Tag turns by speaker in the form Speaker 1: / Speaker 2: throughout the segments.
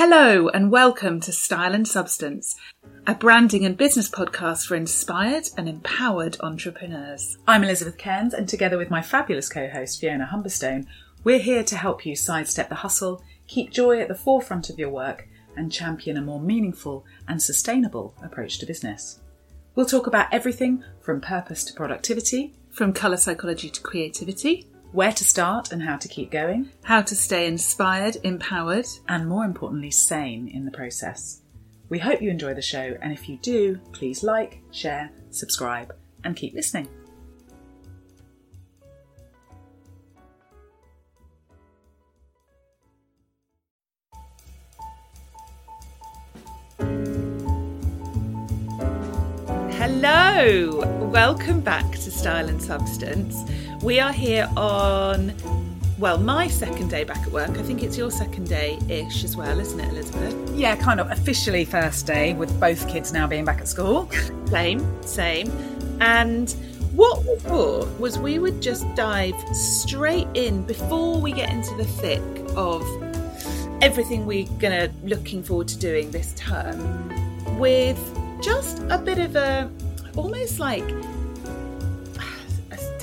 Speaker 1: Hello and welcome to Style and Substance, a branding and business podcast for inspired and empowered entrepreneurs.
Speaker 2: I'm Elizabeth Cairns, and together with my fabulous co host Fiona Humberstone, we're here to help you sidestep the hustle, keep joy at the forefront of your work, and champion a more meaningful and sustainable approach to business. We'll talk about everything from purpose to productivity,
Speaker 1: From colour psychology to creativity,
Speaker 2: where to start and how to keep going,
Speaker 1: how to stay inspired, empowered.
Speaker 2: and more importantly, sane in the process. We hope you enjoy the show, and if you do, please like, share, subscribe, and keep listening.
Speaker 1: Hello, welcome back to Style and Substance. We are here on, well, my second day back at work. I think it's your second day ish as well, isn't it, Elizabeth?
Speaker 2: Yeah, kind of officially first day with both kids now being back at school.
Speaker 1: Same, same. And what we thought was we would just dive straight in before we get into the thick of everything we're gonna looking forward to doing this term with just a bit of a almost like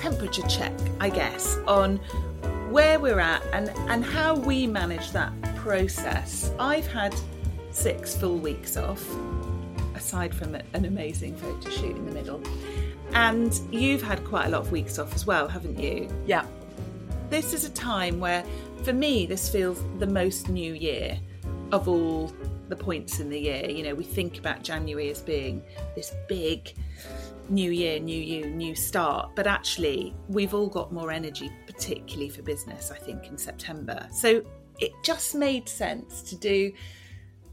Speaker 1: temperature check, I guess, on where we're at and, and how we manage that process. I've had six full weeks off, aside from an amazing photo shoot in the middle. And you've had quite a lot of weeks off as well, haven't you?
Speaker 2: Yeah,
Speaker 1: This is a time where, for me, this feels the most new year of all the points in the year. You know, we think about January as being this big new year, new you, new start, but actually, we've all got more energy, particularly for business, I think, in September. So it just made sense to do,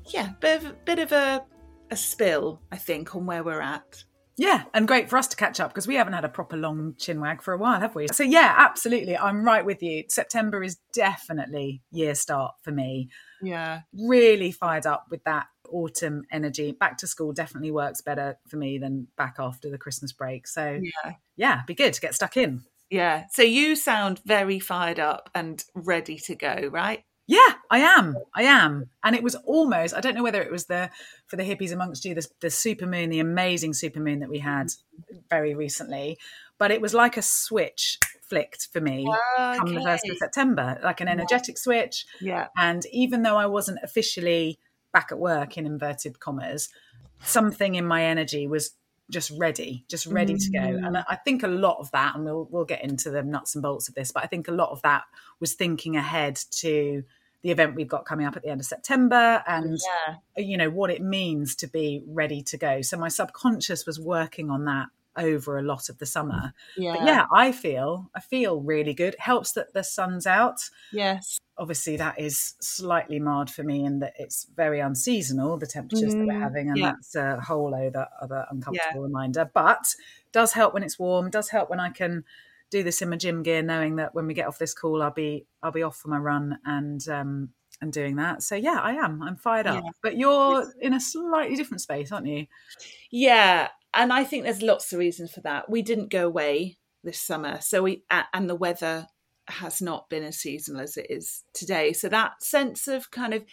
Speaker 1: yeah, bit of, bit of a, a spill, I think, on where we're at.
Speaker 2: Yeah, and great for us to catch up because we haven't had a proper long chin wag for a while, have we? So, yeah, absolutely. I'm right with you. September is definitely year start for me.
Speaker 1: Yeah.
Speaker 2: Really fired up with that autumn energy. Back to school definitely works better for me than back after the Christmas break. So,
Speaker 1: Yeah.
Speaker 2: yeah, be good to get stuck in.
Speaker 1: Yeah. So you sound very fired up and ready to go, right?
Speaker 2: Yeah, I am. I am. And it was almost, I don't know whether it was the, for the hippies amongst you, the, the supermoon, the amazing supermoon that we had mm-hmm. very recently, but it was like a switch flicked for me ah, come the 1st of September, like an energetic switch.
Speaker 1: Yeah.
Speaker 2: And even though I wasn't officially back at work in inverted commas, something in my energy was just ready, just ready to go. Mm. And I I think a lot of that, and we'll we'll get into the nuts and bolts of this, but I think a lot of that was thinking ahead to the event we've got coming up at the end of September and
Speaker 1: Yeah.
Speaker 2: you know what it means to be ready to go. So my subconscious was working on that over a lot of the summer.
Speaker 1: Yeah.
Speaker 2: But yeah, I feel I feel really good. Helps that the sun's out
Speaker 1: Yes.
Speaker 2: Obviously that is slightly marred for me in that it's very unseasonal the temperatures that we're
Speaker 1: Mm,
Speaker 2: having and
Speaker 1: yeah.
Speaker 2: that's a whole other other uncomfortable reminder but does help when it's warm does help when i can do this in my gym gear knowing that when we get off this call i'll be i'll be off for my run and um and doing that so yeah i am i'm fired up
Speaker 1: Yeah.
Speaker 2: but you're in a slightly different space aren't you
Speaker 1: Yeah. And I think there's lots of reasons for that. We didn't go away this summer. So we, and the weather has not been as seasonal as it is today. So that sense of kind of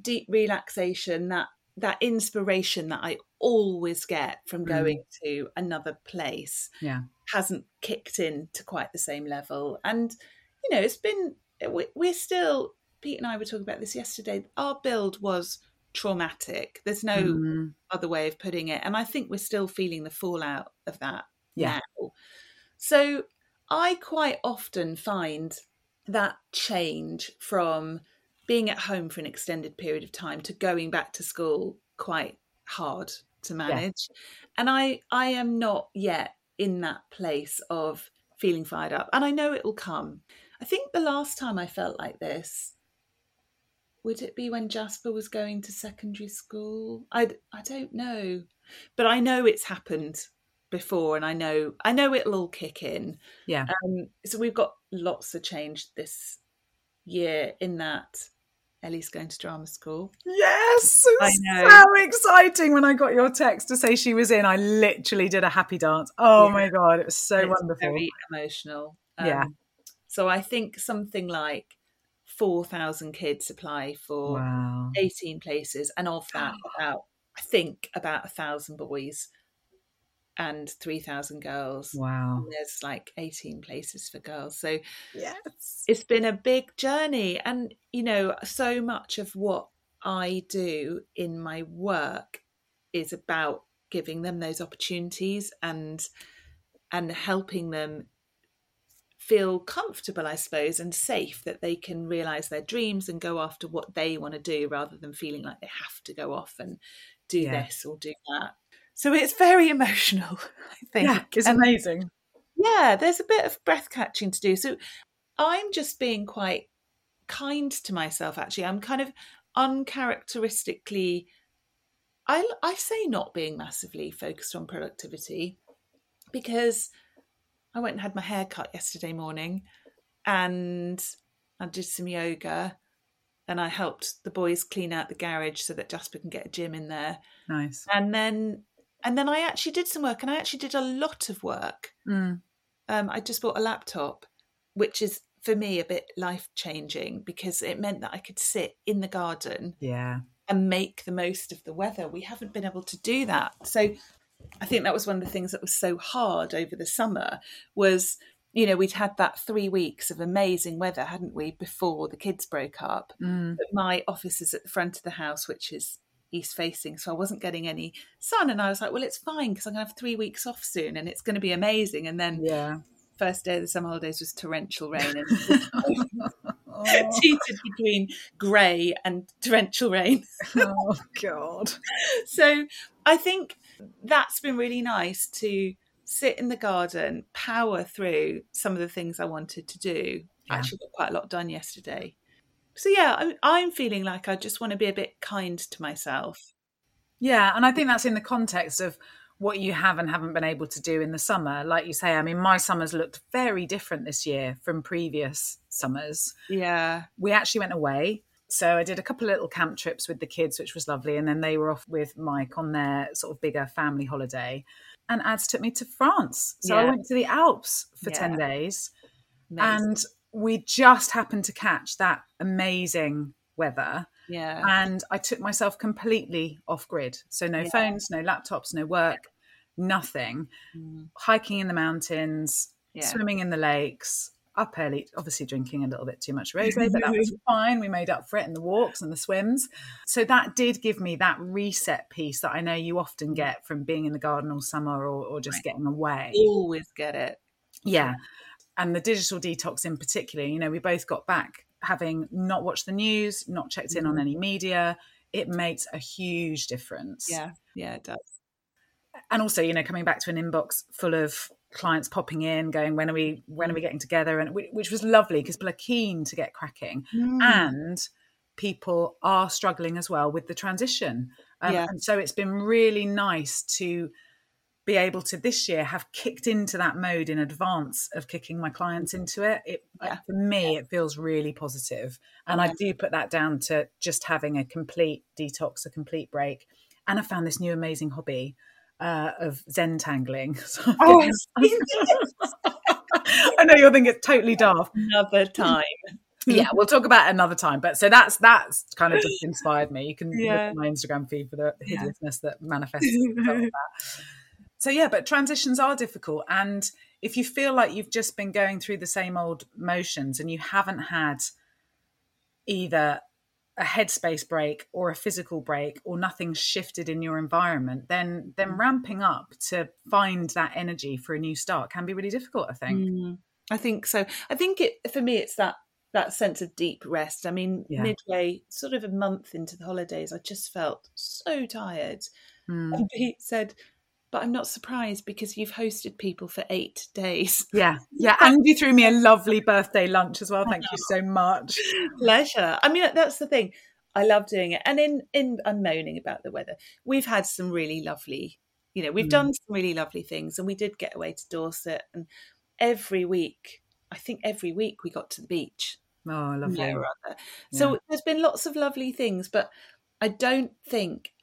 Speaker 1: deep relaxation, that, that inspiration that I always get from
Speaker 2: Mm.
Speaker 1: going to another place
Speaker 2: yeah
Speaker 1: hasn't kicked in to quite the same level. And, you know, it's been, we- we're still, Pete and I were talking about this yesterday. Our build was traumatic. There's no
Speaker 2: Mm,
Speaker 1: other way of putting it. And I think we're still feeling the fallout of that
Speaker 2: Yeah.
Speaker 1: now. So I quite often find that change from being at home for an extended period of time to going back to school quite hard to manage. And I I am not yet in that place of feeling fired up. And I know it will come. I think the last time I felt like this would it be when Jasper was going to secondary school? I I don't know. But I know it's happened before and I know I know it'll all kick in.
Speaker 2: yeah
Speaker 1: Um, so we've got lots of change this year in that Ellie's going to drama school.
Speaker 2: Yes,
Speaker 1: I
Speaker 2: it's
Speaker 1: know.
Speaker 2: so exciting when I got your text to say she was in. I literally did a happy dance. Oh
Speaker 1: Yeah.
Speaker 2: my god, it was so
Speaker 1: It's
Speaker 2: wonderful.
Speaker 1: Very emotional.
Speaker 2: Yeah.
Speaker 1: So I think something like 4,000 kids apply for
Speaker 2: Wow.
Speaker 1: 18 places, and of that, about I think about a thousand boys and 3,000 girls.
Speaker 2: Wow.
Speaker 1: And there's like 18 places for girls. So
Speaker 2: Yes.
Speaker 1: it's been a big journey. And, you know, so much of what I do in my work is about giving them those opportunities and and helping them feel comfortable i suppose and safe that they can realize their dreams and go after what they want to do rather than feeling like they have to go off and do this or do that so it's very emotional i think
Speaker 2: Yeah, it's
Speaker 1: And-
Speaker 2: amazing.
Speaker 1: yeah, there's a bit of breath catching to do. So I'm just being quite kind to myself, actually. I'm kind of uncharacteristically, I, I say not being massively focused on productivity because I went and had my hair cut yesterday morning and I did some yoga and I helped the boys clean out the garage so that Jasper can get a gym in there.
Speaker 2: Nice.
Speaker 1: And then and then I actually did some work and I actually did a lot of work
Speaker 2: Mm.
Speaker 1: um, I just bought a laptop, which is for me a bit life changing because it meant that I could sit in the garden
Speaker 2: Yeah.
Speaker 1: and make the most of the weather. We haven't been able to do that. So I think that was one of the things that was so hard over the summer was, you know, we'd had that three weeks of amazing weather, hadn't we, before the kids broke up.
Speaker 2: Mm.
Speaker 1: But my office is at the front of the house, which is east facing, so I wasn't getting any sun. And I was like, well, it's fine because I'm going to have three weeks off soon and it's going to be amazing. And then
Speaker 2: Yeah.
Speaker 1: first day of the summer holidays was torrential rain and cheated between grey and torrential rain.
Speaker 2: oh God.
Speaker 1: So I think that's been really nice to sit in the garden, power through some of the things I wanted to do.
Speaker 2: Yeah.
Speaker 1: actually got quite a lot done yesterday. So yeah, I'm, I'm feeling like I just want to be a bit kind to myself.
Speaker 2: Yeah, and I think that's in the context of what you have and haven't been able to do in the summer. Like you say, I mean, my summers looked very different this year from previous summers.
Speaker 1: Yeah.
Speaker 2: We actually went away. So I did a couple of little camp trips with the kids, which was lovely. And then they were off with Mike on their sort of bigger family holiday. And Ads took me to France. So I went to the Alps for
Speaker 1: Yeah.
Speaker 2: 10 days.
Speaker 1: Amazing.
Speaker 2: And we just happened to catch that amazing weather.
Speaker 1: yeah.
Speaker 2: and I took myself completely off grid. So no
Speaker 1: Yeah.
Speaker 2: phones, no laptops, no work, nothing.
Speaker 1: Mm,
Speaker 2: Hiking in the mountains,
Speaker 1: yeah.
Speaker 2: swimming in the lakes, up early, obviously drinking a little bit too much rosé, but that was fine. We made up for it in the walks and the swims. So that did give me that reset piece that I know you often get from being in the garden all summer or, or just
Speaker 1: Right.
Speaker 2: getting away.
Speaker 1: Always get it.
Speaker 2: Yeah. And the digital detox in particular, you know, we both got back having not watched the news, not checked in on
Speaker 1: Mhm.
Speaker 2: any media. It makes a huge difference.
Speaker 1: Yeah. Yeah, it does.
Speaker 2: And also, you know, coming back to an inbox full of clients popping in, going, when are we, when are we getting together? And which was lovely because people are keen to get cracking.
Speaker 1: Mm.
Speaker 2: And people are struggling as well with the transition. Um,
Speaker 1: Yeah.
Speaker 2: And so it's been really nice to be able to this year have kicked into that mode in advance of kicking my clients into it. It
Speaker 1: Yeah.
Speaker 2: for me, it feels really positive, and I do put that down to just having a complete detox, a complete break. And I found this new amazing hobby uh, of Zen tangling. So
Speaker 1: Oh,
Speaker 2: I know you'll think it's totally daft.
Speaker 1: another time.
Speaker 2: Yeah, we'll talk about it another time. But so that's that's kind of just inspired me. You can look at my Instagram feed for the
Speaker 1: Yeah.
Speaker 2: hideousness that manifests. as a result of that. So yeah, but transitions are difficult, and if you feel like you've just been going through the same old motions and you haven't had either a headspace break or a physical break or nothing shifted in your environment then then ramping up to find that energy for a new start can be really difficult i think
Speaker 1: Mm, I think so. I think it for me it's that that sense of deep rest. I mean,
Speaker 2: Yeah.
Speaker 1: midway, sort of a month into the holidays, I just felt so tired.
Speaker 2: Mm.
Speaker 1: And Pete said, "But I'm not surprised because you've hosted people for eight days."
Speaker 2: yeah yeah and you threw me a lovely birthday lunch as well thank you so much
Speaker 1: Pleasure. I mean, that's the thing. I love doing it. And in in I'm moaning about the weather. We've had some really lovely, you know, we've
Speaker 2: Mm.
Speaker 1: done some really lovely things, and we did get away to Dorset, and every week. I think every week we got to the beach.
Speaker 2: oh lovely
Speaker 1: no other. So there's been lots of lovely things, but I don't think,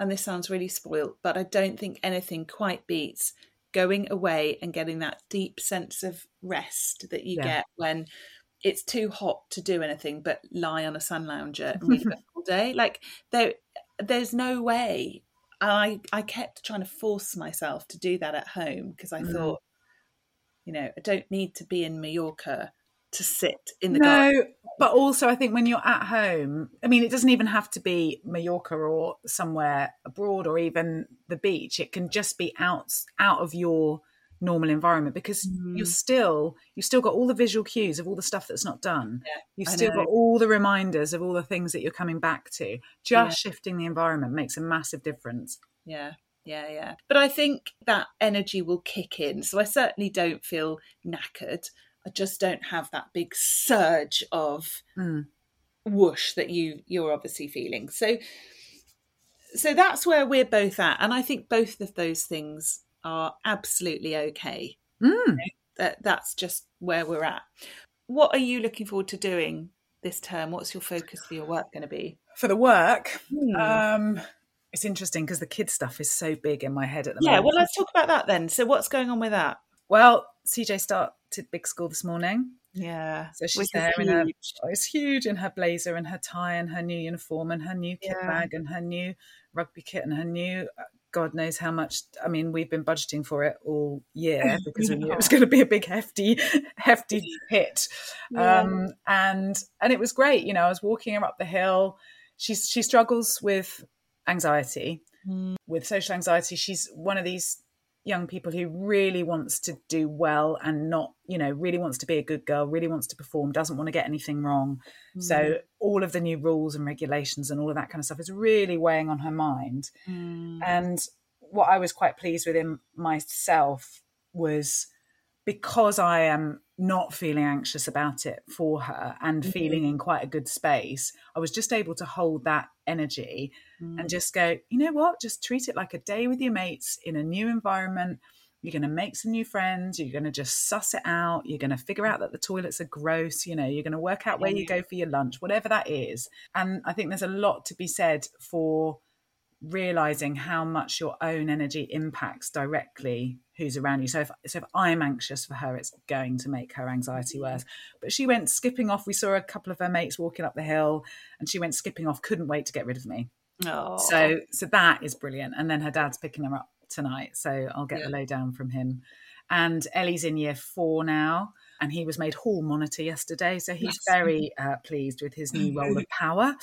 Speaker 1: and this sounds really spoiled, but I don't think anything quite beats going away and getting that deep sense of rest that you
Speaker 2: Yeah.
Speaker 1: get when it's too hot to do anything but lie on a sun lounger and read a book all day. Like there, there's no way. I, I kept trying to force myself to do that at home because I
Speaker 2: Mm.
Speaker 1: thought, you know, I don't need to be in Mallorca to sit in the
Speaker 2: no,
Speaker 1: garden.
Speaker 2: but also I think when you're at home, I mean, it doesn't even have to be Mallorca or somewhere abroad or even the beach. It can just be out out of your normal environment because
Speaker 1: Mm.
Speaker 2: you're still you've still got all the visual cues of all the stuff that's not done.
Speaker 1: Yeah,
Speaker 2: You've
Speaker 1: I
Speaker 2: still
Speaker 1: know.
Speaker 2: got all the reminders of all the things that you're coming back to. Just
Speaker 1: Yeah.
Speaker 2: shifting the environment makes a massive difference.
Speaker 1: Yeah, yeah, yeah. But I think that energy will kick in. So I certainly don't feel knackered. I just don't have that big surge of
Speaker 2: Mm.
Speaker 1: whoosh that you you're obviously feeling. So so that's where we're both at, and I think both of those things are absolutely okay.
Speaker 2: Mm.
Speaker 1: That that's just where we're at. What are you looking forward to doing this term? What's your focus for your work going to be?
Speaker 2: For the work,
Speaker 1: Hmm.
Speaker 2: um, it's interesting because the kids stuff is so big in my head at the
Speaker 1: yeah,
Speaker 2: moment.
Speaker 1: Yeah, well, let's talk about that then. So, what's going on with that?
Speaker 2: Well, CJ started big school this morning.
Speaker 1: Yeah,
Speaker 2: So she's there in her, oh, it's huge in her blazer and her tie and her new uniform and her new kit
Speaker 1: Yeah.
Speaker 2: bag and her new rugby kit and her new, uh, God knows how much. I mean, we've been budgeting for it all year because we knew it was going to be a big, hefty, hefty hit.
Speaker 1: Yeah.
Speaker 2: Um, and and it was great. You know, I was walking her up the hill. She's she struggles with anxiety,
Speaker 1: Mm.
Speaker 2: with social anxiety. She's one of these young people who really wants to do well and not, you know, really wants to be a good girl, really wants to perform, doesn't want to get anything wrong. So all of the new rules and regulations and all of that kind of stuff is really weighing on her mind.
Speaker 1: Mm.
Speaker 2: And what I was quite pleased with in myself was because I am not feeling anxious about it for her and
Speaker 1: Mhm.
Speaker 2: feeling in quite a good space, I was just able to hold that energy
Speaker 1: Mm.
Speaker 2: and just go, you know what, just treat it like a day with your mates in a new environment. You're going to make some new friends. You're going to just suss it out. You're going to figure out that the toilets are gross. You know, you're going to work out where you go for your lunch, whatever that is. And I think there's a lot to be said for realizing how much your own energy impacts directly who's around you. So if so if I'm anxious for her, it's going to make her anxiety mm-hmm. worse. But she went skipping off. We saw a couple of her mates walking up the hill, and she went skipping off. Couldn't wait to get rid of me.
Speaker 1: Oh.
Speaker 2: So so that is brilliant. And then her dad's picking her up tonight, so I'll get
Speaker 1: Yeah.
Speaker 2: the lowdown from him. And Ellie's in year four now, and he was made hall monitor yesterday, so he's
Speaker 1: Yes.
Speaker 2: very uh, pleased with his new role of power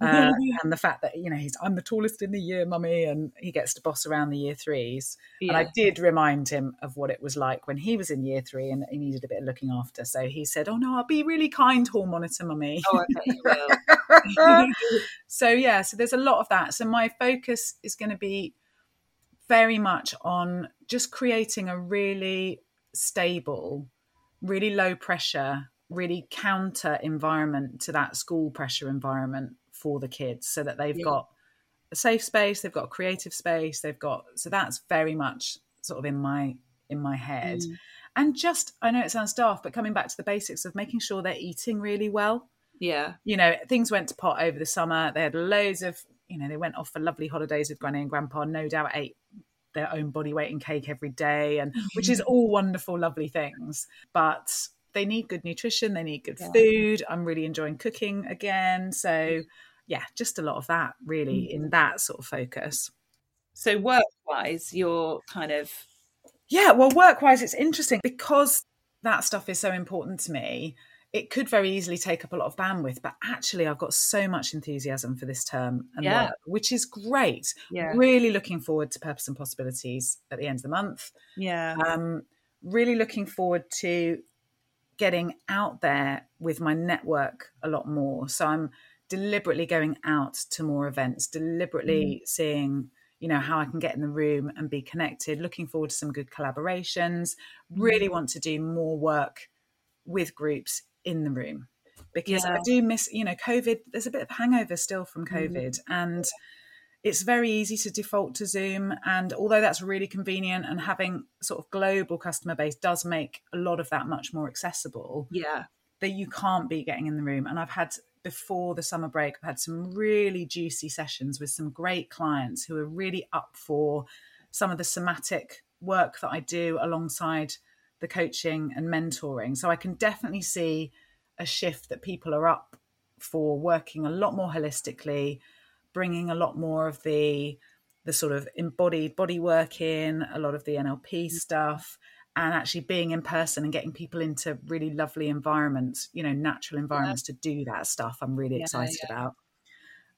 Speaker 2: uh, and the fact that you know he's I'm the tallest in the year, mummy, and he gets to boss around the year threes. And I did remind him of what it was like when he was in year three and he needed a bit of looking after. So he said, "Oh no, I'll be really kind, hall monitor, mummy."
Speaker 1: Oh, I bet you will.
Speaker 2: so yeah so there's a lot of that so my focus is going to be very much on just creating a really stable really low pressure really counter environment to that school pressure environment for the kids so that they've
Speaker 1: Yeah.
Speaker 2: got a safe space they've got a creative space they've got so that's very much sort of in my in my head
Speaker 1: Mm.
Speaker 2: and just i know it sounds daft but coming back to the basics of making sure they're eating really well
Speaker 1: Yeah.
Speaker 2: you know, things went to pot over the summer. They had loads of, you know, they went off for lovely holidays with Granny and Grandpa. No doubt ate their own body weight in cake every day, and mm-hmm. which is all wonderful, lovely things. But they need good nutrition. They need good
Speaker 1: Yeah.
Speaker 2: food. I'm really enjoying cooking again. So, yeah, just a lot of that really mm-hmm. in that sort of focus.
Speaker 1: So work wise, you're kind of
Speaker 2: Yeah, well, work wise, it's interesting because that stuff is so important to me. It could very easily take up a lot of bandwidth, but actually, I've got so much enthusiasm for this term and
Speaker 1: Yeah.
Speaker 2: work, which is great.
Speaker 1: yeah,
Speaker 2: Really looking forward to Purpose and Possibilities at the end of the month.
Speaker 1: yeah,
Speaker 2: Um, really looking forward to getting out there with my network a lot more. So I'm deliberately going out to more events, deliberately seeing, you know, how I can get in the room and be connected, looking forward to some good collaborations, really want to do more work with groups in the room. Because I do miss, you know, COVID, there's a bit of hangover still from
Speaker 1: Mm.
Speaker 2: COVID. And it's very easy to default to Zoom. And although that's really convenient and having sort of global customer base does make a lot of that much more accessible,
Speaker 1: yeah,
Speaker 2: that you can't be getting in the room. And I've had before the summer break, I've had some really juicy sessions with some great clients who are really up for some of the somatic work that I do alongside the coaching and mentoring. So I can definitely see a shift that people are up for working a lot more holistically, bringing a lot more of the the sort of embodied body work in, a lot of the NLP stuff, and actually being in person and getting people into really lovely environments, you know, natural environments yeah. to do that stuff. I'm really yeah, excited yeah. about.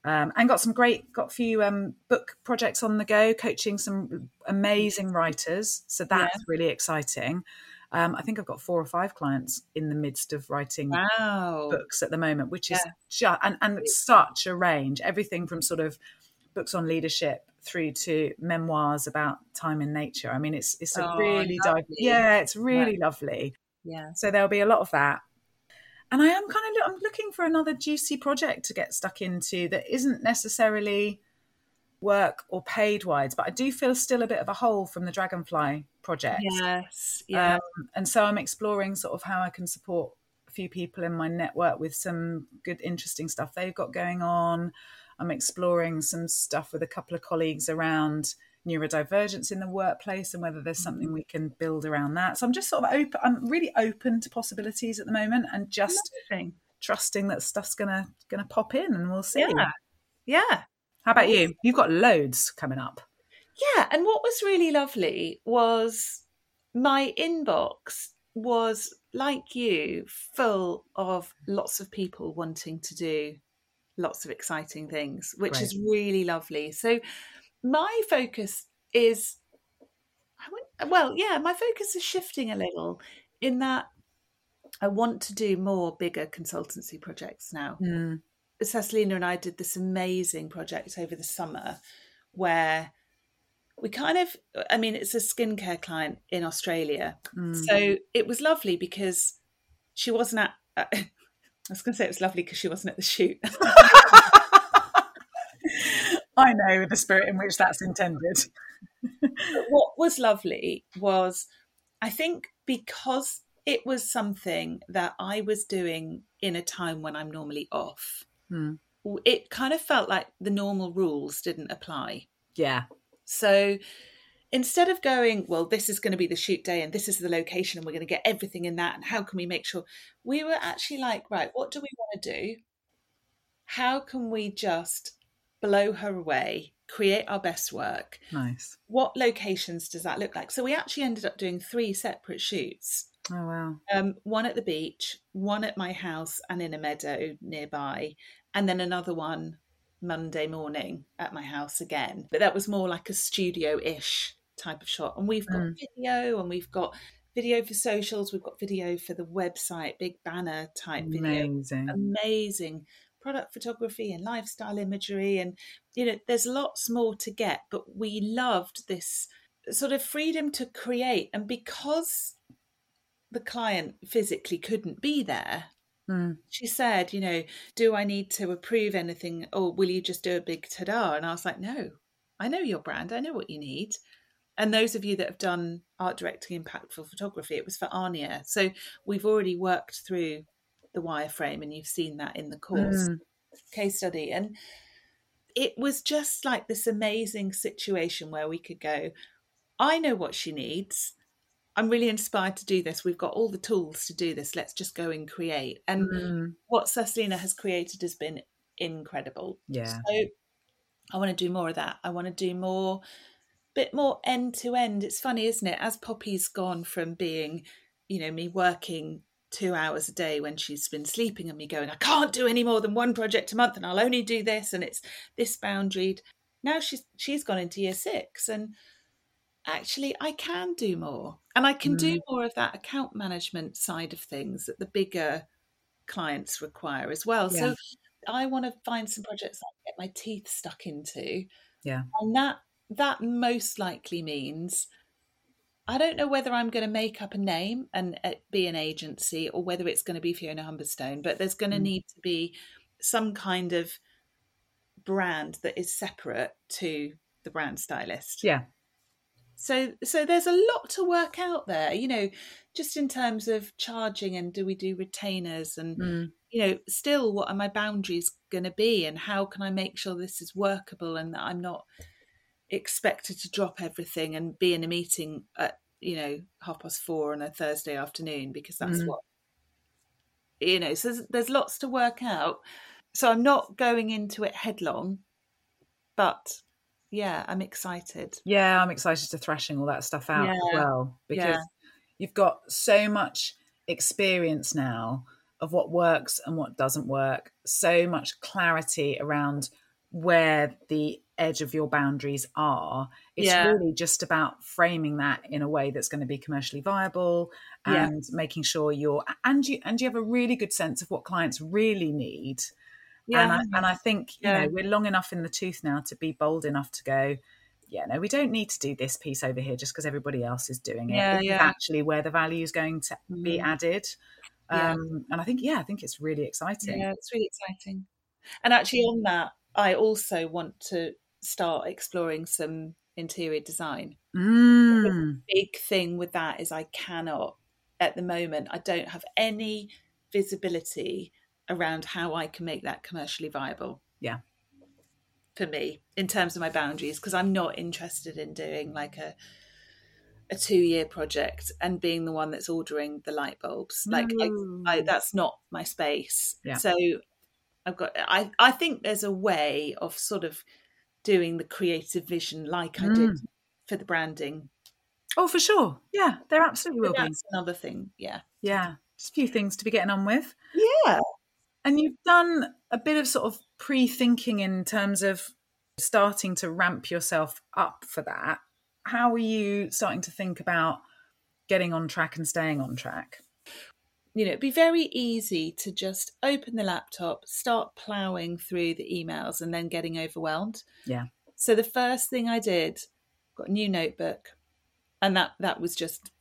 Speaker 2: Um, and got some great, got a few um, book projects on the go, coaching some amazing writers. So that's really exciting. Um, I think I've got four or five clients in the midst of writing
Speaker 1: wow.
Speaker 2: books at the moment, which is just and, and such a range. Everything from sort of books on leadership through to memoirs about time in nature. I mean, it's it's a oh, really dive- yeah, it's really yeah. lovely.
Speaker 1: Yeah.
Speaker 2: So there'll be a lot of that. And I am kind of I'm looking for another juicy project to get stuck into that isn't necessarily work or paid wise, but I do feel still a bit of a hole from the Dragonfly project.
Speaker 1: Yes, yeah. Um,
Speaker 2: and so I'm exploring sort of how I can support a few people in my network with some good, interesting stuff they've got going on. I'm exploring some stuff with a couple of colleagues around neurodivergence in the workplace and whether there's something we can build around that. So I'm just sort of open. I'm really open to possibilities at the moment and just trusting that stuff's gonna gonna pop in and we'll see.
Speaker 1: Yeah, yeah.
Speaker 2: How about you? You've got loads coming up.
Speaker 1: Yeah, and what was really lovely was my inbox was like you, full of lots of people wanting to do lots of exciting things, which is really lovely. So my focus is well, yeah, my focus is shifting a little in that I want to do more bigger consultancy projects now.
Speaker 2: Mm.
Speaker 1: Cecilina and I did this amazing project over the summer where we kind of i mean it's a skincare client in australia. Mm. so it was lovely because she wasn't at uh, i was going to say it was lovely because she wasn't at the shoot.
Speaker 2: I know the spirit in which that's intended.
Speaker 1: What was lovely was i think because it was something that i was doing in a time when i'm normally off
Speaker 2: mm.
Speaker 1: it kind of felt like the normal rules didn't apply
Speaker 2: yeah
Speaker 1: so instead of going, well, this is going to be the shoot day and this is the location and we're going to get everything in that and how can we make sure, we were actually like, right, what do we want to do? How can we just blow her away, create our best work?
Speaker 2: Nice.
Speaker 1: What locations does that look like? So we actually ended up doing three separate shoots.
Speaker 2: Oh wow!
Speaker 1: Um, one at the beach, one at my house and in a meadow nearby, and then another one Monday morning at my house again. But that was more like a studio ish type of shot. And we've got mm. video and we've got video for socials, we've got video for the website, big banner type video.
Speaker 2: Amazing.
Speaker 1: Amazing product photography and lifestyle imagery. And, you know, there's lots more to get, but we loved this sort of freedom to create. And because the client physically couldn't be there,
Speaker 2: Mm.
Speaker 1: She said, you know, do I need to approve anything or will you just do a big ta-da? And I was like, no, I know your brand. I know what you need. And those of you that have done art directing impactful photography, it was for Arnia. So we've already worked through the wireframe and you've seen that in the course mm. case study. And it was just like this amazing situation where we could go, I know what she needs. I'm really inspired to do this. We've got all the tools to do this. Let's just go and create. And
Speaker 2: mm.
Speaker 1: what Cecilina has created has been incredible.
Speaker 2: Yeah.
Speaker 1: So I want to do more of that. I want to do more, bit more end to end. It's funny, isn't it? As Poppy's gone from being, you know, me working two hours a day when she's been sleeping and me going, I can't do any more than one project a month and I'll only do this and it's this boundaried. Now she's she's gone into year six and actually I can do more. And I can mm. do more of that account management side of things that the bigger clients require as well. Yeah. So I want to find some projects I get my teeth stuck into.
Speaker 2: Yeah.
Speaker 1: And that that most likely means I don't know whether I'm going to make up a name and uh, be an agency or whether it's going to be Fiona Humberstone, but there's going to mm. need to be some kind of brand that is separate to the brand stylist.
Speaker 2: Yeah.
Speaker 1: So so there's a lot to work out there, you know, just in terms of charging and do we do retainers and
Speaker 2: mm.
Speaker 1: you know, still what are my boundaries going to be and how can I make sure this is workable and that I'm not expected to drop everything and be in a meeting at you know half past four on a Thursday afternoon because that's mm. what you know, so there's, there's lots to work out. So I'm not going into it headlong, but yeah, I'm excited.
Speaker 2: Yeah, I'm excited to thrashing all that stuff out
Speaker 1: Yeah.
Speaker 2: as well because
Speaker 1: Yeah.
Speaker 2: you've got so much experience now of what works and what doesn't work, so much clarity around where the edge of your boundaries are. It's
Speaker 1: Yeah.
Speaker 2: really just about framing that in a way that's going to be commercially viable
Speaker 1: Yeah.
Speaker 2: and making sure you're and you and you have a really good sense of what clients really need. And I, and I think you
Speaker 1: Yeah.
Speaker 2: know we're long enough in the tooth now to be bold enough to go, yeah, no, we don't need to do this piece over here just because everybody else is doing it.
Speaker 1: Yeah, yeah.
Speaker 2: actually where the value is going to be
Speaker 1: Mm.
Speaker 2: added.
Speaker 1: Yeah.
Speaker 2: Um, and I think, yeah, I think it's really exciting.
Speaker 1: Yeah, it's really exciting. And actually, on that, I also want to start exploring some interior design.
Speaker 2: Mm.
Speaker 1: Big thing with that is I cannot, at the moment, I don't have any visibility around how I can make that commercially viable.
Speaker 2: Yeah.
Speaker 1: For me, in terms of my boundaries, because I'm not interested in doing like a a two year project and being the one that's ordering the light bulbs. Like I, I,
Speaker 2: Mm.
Speaker 1: that's not my space.
Speaker 2: Yeah.
Speaker 1: So I've got. I I think there's a way of sort of doing the creative vision like I did
Speaker 2: Mm.
Speaker 1: for the branding.
Speaker 2: Oh, for sure. Yeah, there absolutely will be.
Speaker 1: another thing. Yeah.
Speaker 2: Yeah, just a few things to be getting on with.
Speaker 1: Yeah.
Speaker 2: And you've done a bit of sort of pre thinking in terms of starting to ramp yourself up for that. How are you starting to think about getting on track and staying on track?
Speaker 1: You know, it'd be very easy to just open the laptop, start ploughing through the emails, and then getting overwhelmed.
Speaker 2: Yeah.
Speaker 1: So the first thing I did, got a new notebook, and that that was just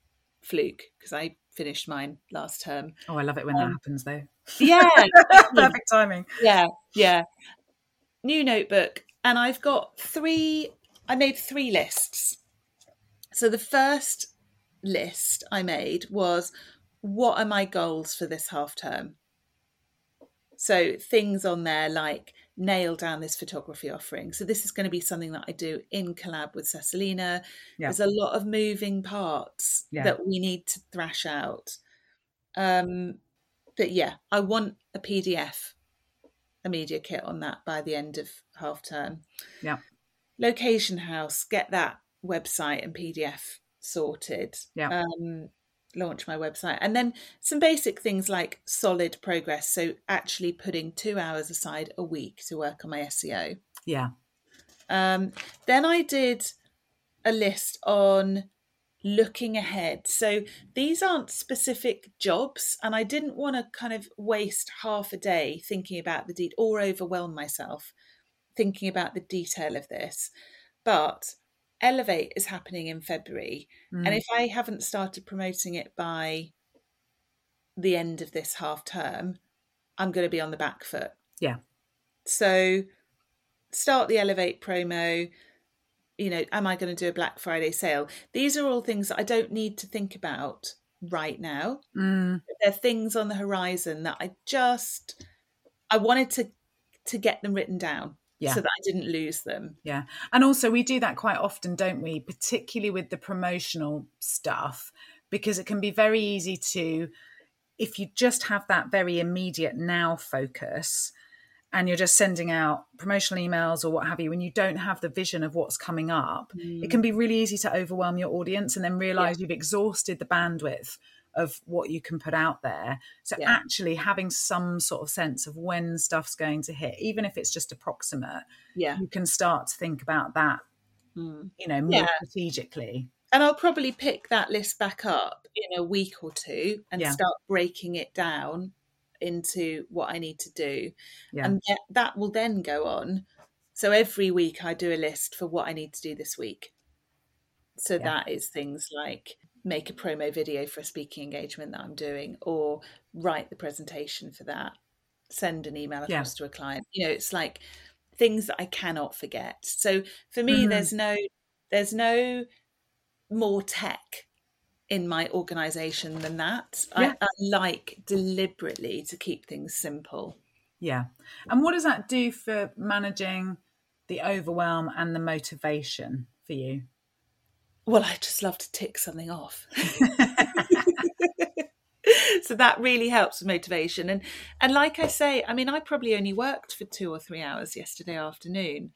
Speaker 1: fluke because I finished mine last term.
Speaker 2: Oh, I love it when that
Speaker 1: Um,
Speaker 2: happens, though.
Speaker 1: Yeah,
Speaker 2: Perfect timing.
Speaker 1: yeah, yeah. New notebook, and I've got three. I made three lists. So the first list I made was what are my goals for this half term? So things on there like nail down this photography offering. So this is going to be something that I do in collab with Cecilina.
Speaker 2: Yeah.
Speaker 1: There's a lot of moving parts
Speaker 2: Yeah.
Speaker 1: that we need to thrash out. Um, but yeah, I want a PDF, a media kit on that by the end of half term.
Speaker 2: Yeah.
Speaker 1: Location House, get that website and PDF sorted.
Speaker 2: Yeah.
Speaker 1: Um, launch my website. And then some basic things like solid progress. So actually putting two hours aside a week to work on my SEO.
Speaker 2: Yeah.
Speaker 1: Um, then I did a list on looking ahead. So these aren't specific jobs, and I didn't want to kind of waste half a day thinking about the deed or overwhelm myself thinking about the detail of this. But Elevate is happening in February,
Speaker 2: Mm.
Speaker 1: and if I haven't started promoting it by the end of this half term, I'm going to be on the back foot.
Speaker 2: Yeah.
Speaker 1: So start the Elevate promo. You know, am I going to do a Black Friday sale? These are all things that I don't need to think about right now.
Speaker 2: Mm.
Speaker 1: They're things on the horizon that I just I wanted to to get them written down
Speaker 2: Yeah.
Speaker 1: so that I didn't lose them.
Speaker 2: Yeah. And also, we do that quite often, don't we? Particularly with the promotional stuff, because it can be very easy to, if you just have that very immediate now focus and you're just sending out promotional emails or what have you, and you don't have the vision of what's coming up, it mm. can be really easy to overwhelm your audience and then realize you've exhausted the bandwidth of what you can put out there. So
Speaker 1: Yeah.
Speaker 2: actually having some sort of sense of when stuff's going to hit, even if it's just approximate,
Speaker 1: Yeah.
Speaker 2: you can start to think about that,
Speaker 1: Mm.
Speaker 2: you know, more
Speaker 1: Yeah.
Speaker 2: strategically.
Speaker 1: And I'll probably pick that list back up in a week or two and
Speaker 2: Yeah.
Speaker 1: start breaking it down into what I need to do. And that, that will then go on. So every week I do a list for what I need to do this week. So that is things like make a promo video for a speaking engagement that I'm doing or write the presentation for that, send an email
Speaker 2: Yeah.
Speaker 1: across to a client. You know, it's like things that I cannot forget. So for me
Speaker 2: Mhm.
Speaker 1: there's no there's no more tech in my organization than that.
Speaker 2: Yeah.
Speaker 1: I, I like deliberately to keep things simple.
Speaker 2: Yeah. And what does that do for managing the overwhelm and the motivation for you?
Speaker 1: Well, I just love to tick something off. so that really helps with motivation and and like i say i mean i probably only worked for two or three hours yesterday afternoon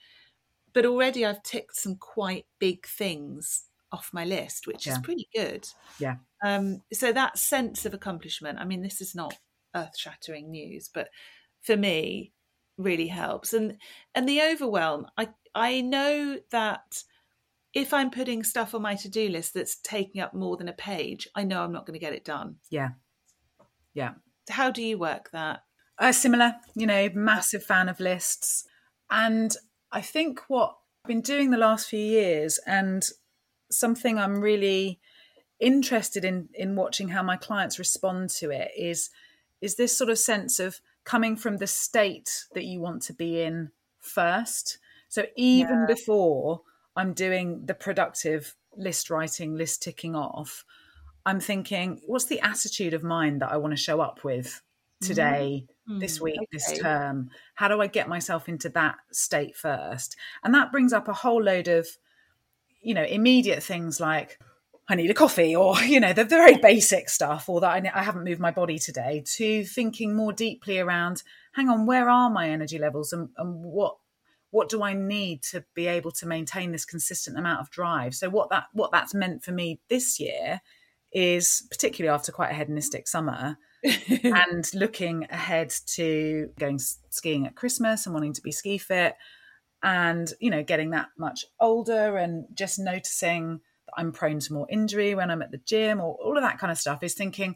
Speaker 1: but already i've ticked some quite big things off my list which yeah. is pretty good
Speaker 2: yeah
Speaker 1: um so that sense of accomplishment i mean this is not earth-shattering news but for me really helps and and the overwhelm i i know that if I'm putting stuff on my to do list that's taking up more than a page, I know I'm not going to get it done.
Speaker 2: Yeah. Yeah.
Speaker 1: How do you work that?
Speaker 2: Uh, similar, you know, massive fan of lists. And I think what I've been doing the last few years and something I'm really interested in in watching how my clients respond to it is is this sort of sense of coming from the state that you want to be in first. So even yeah. before I'm doing the productive list writing, list ticking off, I'm thinking, what's the attitude of mind that I want to show up with today, mm. this week, okay. this term? How do I get myself into that state first? And that brings up a whole load of, you know, immediate things like, I need a coffee, or you know, the, the very basic stuff, or that I, I haven't moved my body today. To thinking more deeply around, hang on, where are my energy levels, and, and what what do I need to be able to maintain this consistent amount of drive? So what that what that's meant for me this year is particularly after quite a hedonistic summer and looking ahead to going skiing at Christmas and wanting to be ski fit and you know getting that much older and just noticing that I'm prone to more injury when I'm at the gym or all of that kind of stuff is thinking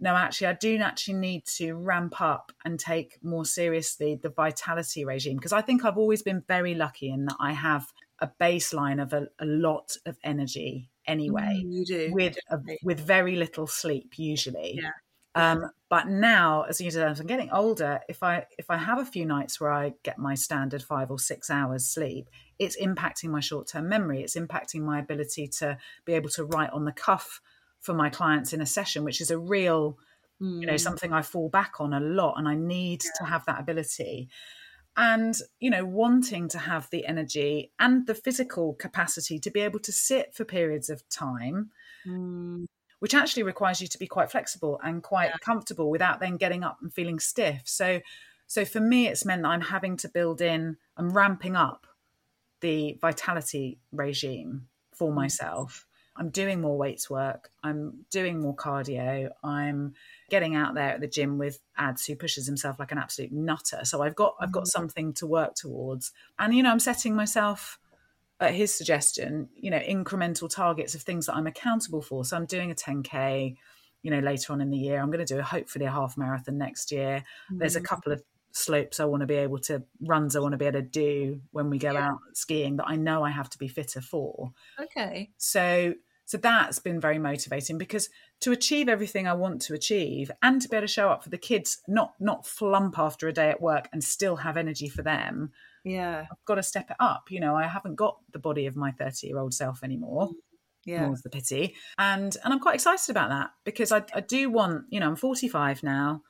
Speaker 2: no, actually, I do actually need to ramp up and take more seriously the vitality regime because I think I've always been very lucky in that I have a baseline of a, a lot of energy anyway.
Speaker 1: Mm, you do
Speaker 2: with a, with very little sleep usually.
Speaker 1: Yeah.
Speaker 2: Um, but now, as you know, as I'm getting older, if I if I have a few nights where I get my standard five or six hours sleep, it's impacting my short term memory. It's impacting my ability to be able to write on the cuff for my clients in a session, which is a real, mm. you know, mm. something I fall back on a lot. And I need yeah. to have that ability. And, you know, wanting to have the energy and the physical capacity to be able to sit for periods of time, mm. which actually requires you to be quite flexible and quite yeah. comfortable without then getting up and feeling stiff. So, so for me, it's meant that I'm having to build in, I'm ramping up the vitality regime for mm. myself I'm doing more weights work. I'm doing more cardio. I'm getting out there at the gym with ads who pushes himself like an absolute nutter. So I've got I've got mm. something to work towards. And you know, I'm setting myself at his suggestion, you know, incremental targets of things that I'm accountable for. So I'm doing a 10k, you know, later on in the year. I'm going to do a, hopefully a half marathon next year. Mm-hmm. There's a mm. couple of slopes I want to be able to runs I want to be able to do when we go yeah. out skiing that I know I have to be fitter for.
Speaker 1: Okay.
Speaker 2: So so that's been very motivating because to achieve everything I want to achieve and to be able to show up for the kids, not not flump after a day at work and still have energy for them.
Speaker 1: Yeah.
Speaker 2: I've got to step it up. You know, I haven't got the body of my 30 year old self anymore. Mm,
Speaker 1: yeah.
Speaker 2: More's the pity. And and I'm quite excited about that because I, I do want, you know, I'm 45 now.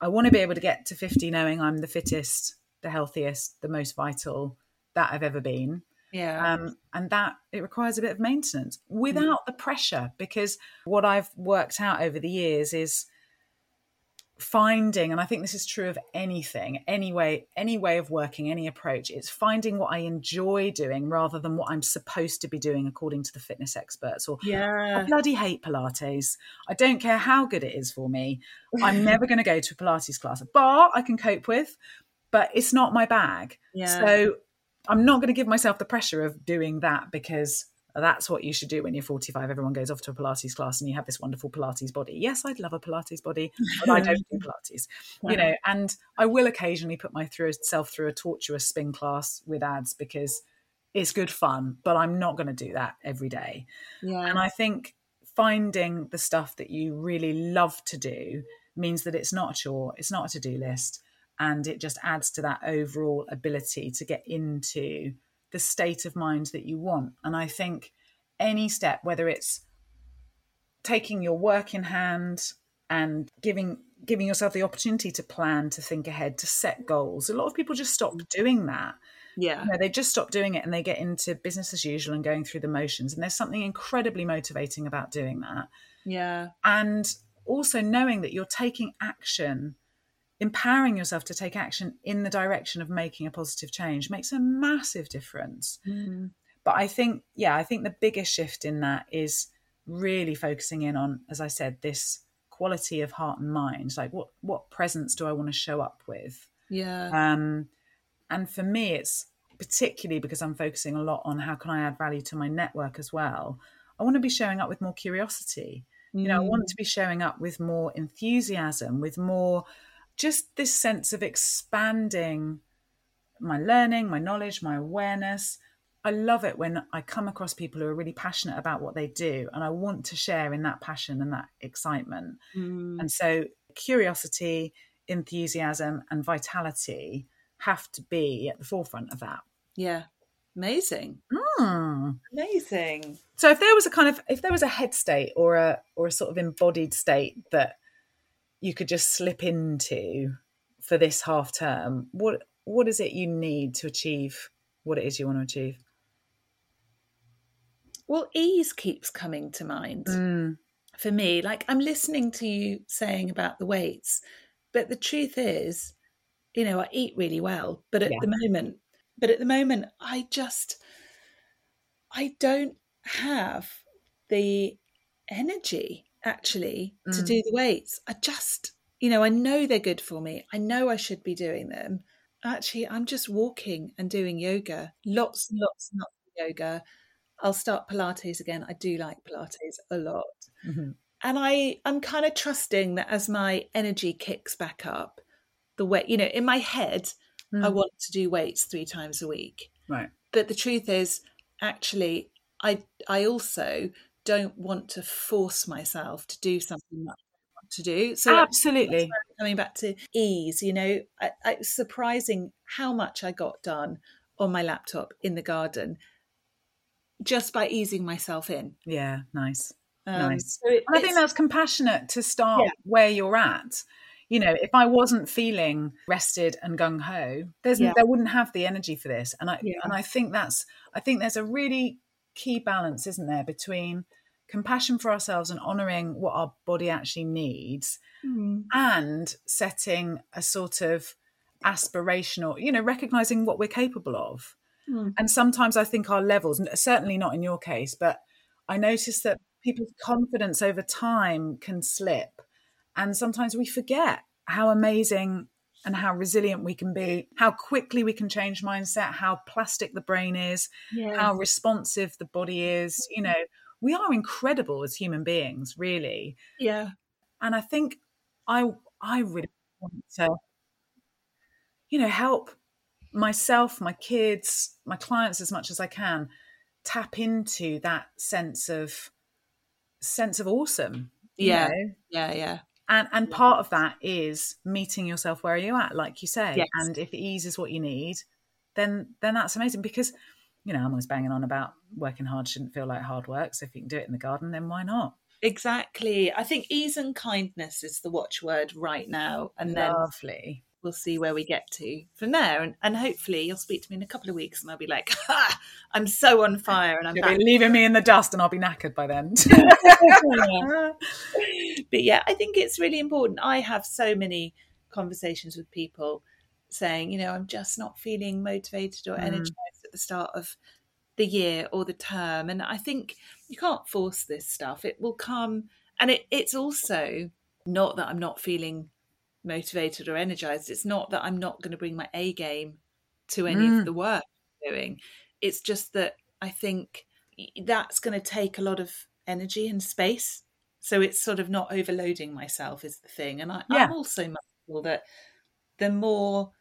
Speaker 2: I want to be able to get to 50 knowing I'm the fittest, the healthiest, the most vital that I've ever been.
Speaker 1: Yeah.
Speaker 2: Um, and that it requires a bit of maintenance without mm. the pressure because what I've worked out over the years is finding and i think this is true of anything any way any way of working any approach it's finding what i enjoy doing rather than what i'm supposed to be doing according to the fitness experts or
Speaker 1: yeah
Speaker 2: i bloody hate pilates i don't care how good it is for me i'm never going to go to a pilates class a bar i can cope with but it's not my bag
Speaker 1: yeah.
Speaker 2: so I'm not going to give myself the pressure of doing that because that's what you should do when you're 45. Everyone goes off to a Pilates class and you have this wonderful Pilates body. Yes, I'd love a Pilates body, but I don't do Pilates, you know, and I will occasionally put myself through a torturous spin class with ads because it's good fun, but I'm not going to do that every day.
Speaker 1: Yeah.
Speaker 2: And I think finding the stuff that you really love to do means that it's not a chore, it's not a to do list and it just adds to that overall ability to get into the state of mind that you want. And i think any step whether it's taking your work in hand and giving giving yourself the opportunity to plan to think ahead to set goals a lot of people just stop mm. doing that.
Speaker 1: Yeah.
Speaker 2: You know, they just stop doing it and they get into business as usual and going through the motions. And there's something incredibly motivating about doing that.
Speaker 1: Yeah.
Speaker 2: And also knowing that you're taking action empowering yourself to take action in the direction of making a positive change makes a massive difference
Speaker 1: Mm.
Speaker 2: but i think yeah i think the biggest shift in that is really focusing in on as i said this quality of heart and mind like what what presence do i want to show up with
Speaker 1: Yeah.
Speaker 2: um and for me it's particularly because i'm focusing a lot on how can i add value to my network as well i want to be showing up with more curiosity you know i
Speaker 1: Mm.
Speaker 2: want to be showing up with more enthusiasm with more just this sense of expanding my learning my knowledge my awareness i love it when i come across people who are really passionate about what they do and i want to share in that passion and that excitement
Speaker 1: Mm.
Speaker 2: and so curiosity enthusiasm and vitality have to be at the forefront of that
Speaker 1: Yeah. Amazing.
Speaker 2: Hmm.
Speaker 1: Amazing.
Speaker 2: So if there was a kind of if there was a head state or a or a sort of embodied state that you could just slip into for this half term, what what is it you need to achieve what it is you want to achieve?
Speaker 1: Well, ease keeps coming to mind
Speaker 2: Mm,
Speaker 1: for me. Like I'm listening to you saying about the weights, but the truth is, you know, I eat really well, but at
Speaker 2: Yeah.
Speaker 1: the moment, but at the moment, I just, I don't have the energy actually to
Speaker 2: Mm.
Speaker 1: do the weights. I just, you know, I know they're good for me. I know I should be doing them. Actually, I'm just walking and doing yoga, lots and lots and lots of yoga. I'll start Pilates again. I do like Pilates a lot.
Speaker 2: mhm.
Speaker 1: And I, I'm kind of trusting that as my energy kicks back up, the weight, you know, in my head, I
Speaker 2: Mm.
Speaker 1: want to do weights three times a week.
Speaker 2: Right.
Speaker 1: But the truth is, actually, I, I also don't want to force myself to do something that I want to do. So
Speaker 2: Absolutely.
Speaker 1: coming back to ease, you know, I, I, it's surprising how much I got done on my laptop in the garden just by easing myself in.
Speaker 2: Yeah, nice.
Speaker 1: Um,
Speaker 2: Nice.
Speaker 1: so it-
Speaker 2: I think that's compassionate to start
Speaker 1: Yeah.
Speaker 2: where you're at. You know, if I wasn't feeling rested and gung ho, there's
Speaker 1: Yeah.
Speaker 2: there wouldn't have the energy for this. And I
Speaker 1: Yeah.
Speaker 2: and I think that's I think there's a really key balance, isn't there, between compassion for ourselves and honoring what our body actually needs
Speaker 1: Mm.
Speaker 2: and setting a sort of aspirational, you know, recognizing what we're capable of.
Speaker 1: Mm.
Speaker 2: And sometimes I think our levels, certainly not in your case, but I notice that people's confidence over time can slip. And sometimes we forget how amazing and how resilient we can be, how quickly we can change mindset, how plastic the brain is,
Speaker 1: Yeah.
Speaker 2: how responsive the body is. You mm-hmm. know, we are incredible as human beings, really.
Speaker 1: yeah.
Speaker 2: And I think I I really want to, you know, help myself, my kids, my clients as much as I can tap into that sense of sense of awesome.
Speaker 1: Yeah.
Speaker 2: know?
Speaker 1: Yeah. Yeah.
Speaker 2: And and part of that is meeting yourself where you're at, like you say.
Speaker 1: Yes.
Speaker 2: And if ease is what you need, then then that's amazing because you know, I'm always banging on about working hard shouldn't feel like hard work. So if you can do it in the garden, then why not?
Speaker 1: Exactly. I think ease and kindness is the watchword right now. And then
Speaker 2: Lovely.
Speaker 1: We'll see where we get to from there. And, and hopefully you'll speak to me in a couple of weeks and I'll be like, ha, I'm so on fire and I'm
Speaker 2: You'll be leaving me in the dust and I'll be knackered by then.
Speaker 1: but yeah, I think it's really important. I have so many conversations with people saying, you know, I'm just not feeling motivated or
Speaker 2: Mm.
Speaker 1: energized at the start of the year or the term. And I think you can't force this stuff. It will come. And it, it's also not that I'm not feeling motivated or energized. It's not that I'm not going to bring my A game to any
Speaker 2: Mm.
Speaker 1: of the work I'm doing. It's just that I think that's going to take a lot of energy and space. So it's sort of not overloading myself is the thing. And I,
Speaker 2: Yeah.
Speaker 1: I'm also mindful that the more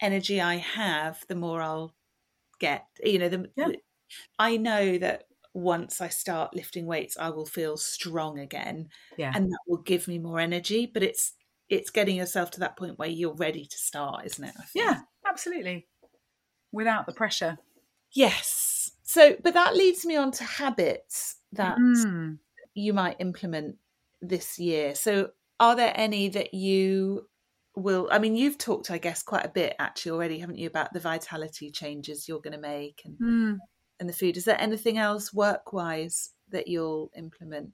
Speaker 1: energy I have, the more I'll get. You know, the,
Speaker 2: Yeah.
Speaker 1: I know that once I start lifting weights, I will feel strong again,
Speaker 2: yeah.
Speaker 1: and that will give me more energy. But it's it's getting yourself to that point where you're ready to start, isn't it?
Speaker 2: Yeah, absolutely. Without the pressure.
Speaker 1: Yes. So, but that leads me on to habits that
Speaker 2: Mm.
Speaker 1: you might implement this year. So, are there any that you will? I mean, you've talked, I guess, quite a bit actually already, haven't you, about the vitality changes you're going to make and,
Speaker 2: Mm.
Speaker 1: and the food. Is there anything else work wise that you'll implement?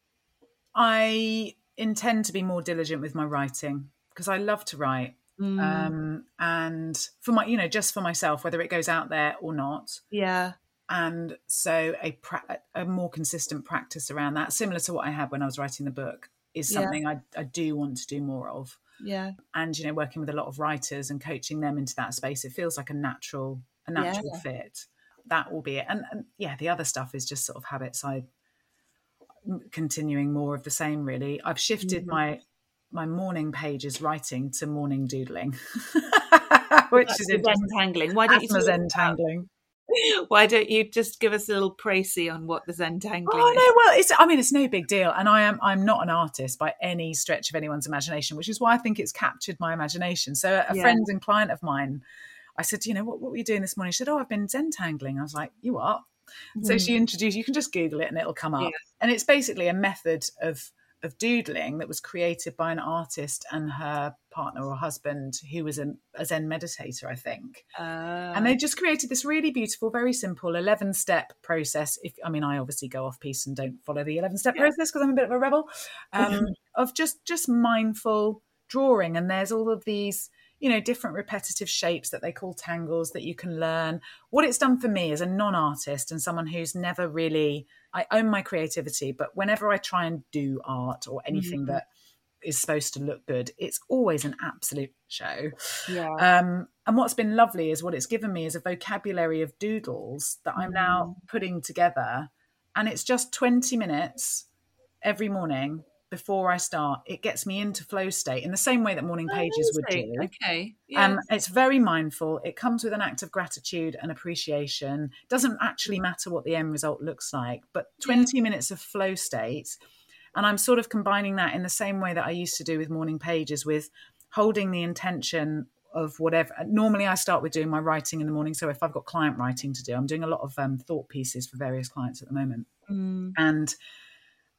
Speaker 2: I intend to be more diligent with my writing because I love to write.
Speaker 1: Mm.
Speaker 2: Um, and for my, you know, just for myself, whether it goes out there or not.
Speaker 1: yeah.
Speaker 2: And so a pra- a more consistent practice around that, similar to what I had when I was writing the book, is
Speaker 1: Yeah.
Speaker 2: something I, I do want to do more of.
Speaker 1: Yeah.
Speaker 2: And you know, working with a lot of writers and coaching them into that space, it feels like a natural a natural fit. That will be it. And, and yeah, the other stuff is just sort of habits. I continuing more of the same. Really, I've shifted
Speaker 1: Mhm.
Speaker 2: my my morning pages writing to morning doodling, which
Speaker 1: That's
Speaker 2: is.
Speaker 1: Zentangling. Why don't you
Speaker 2: Asthma's
Speaker 1: about-
Speaker 2: entangling.
Speaker 1: Why don't you just give us a little précis on what the Zentangling
Speaker 2: Oh
Speaker 1: is?
Speaker 2: no, well, it's I mean it's no big deal, and I am I'm not an artist by any stretch of anyone's imagination, which is why I think it's captured my imagination. So a
Speaker 1: Yeah.
Speaker 2: friend and client of mine, I said, you know, what, what were you doing this morning? She said, oh, I've been zentangling. I was like, you what? So
Speaker 1: Mm.
Speaker 2: she introduced. You can just Google it and it'll come up,
Speaker 1: Yeah.
Speaker 2: and it's basically a method of of doodling that was created by an artist and her partner or husband who was a, a Zen meditator, I think
Speaker 1: Uh,
Speaker 2: and they just created this really beautiful very simple 11 step process if i mean i obviously go off piece and don't follow the 11 step
Speaker 1: Yeah.
Speaker 2: process because i'm a bit of a rebel um, of just just mindful drawing and there's all of these you know different repetitive shapes that they call tangles that you can learn what it's done for me as a non-artist and someone who's never really i own my creativity but whenever i try and do art or anything
Speaker 1: Mhm.
Speaker 2: that is supposed to look good it's always an absolute show
Speaker 1: yeah.
Speaker 2: um, and what's been lovely is what it's given me is a vocabulary of doodles that I'm now putting together. And it's just 20 minutes every morning before I start. It gets me into flow state in the same way that morning pages would do.
Speaker 1: Okay. Yeah.
Speaker 2: Um, it's very mindful. It comes with an act of gratitude and appreciation. Doesn't actually matter what the end result looks like, but 20 minutes of flow state. And I'm sort of combining that in the same way that I used to do with morning pages, with holding the intention of whatever. Normally, I start with doing my writing in the morning. So if I've got client writing to do, I'm doing a lot of um, thought pieces for various clients at the moment
Speaker 1: Mm.
Speaker 2: and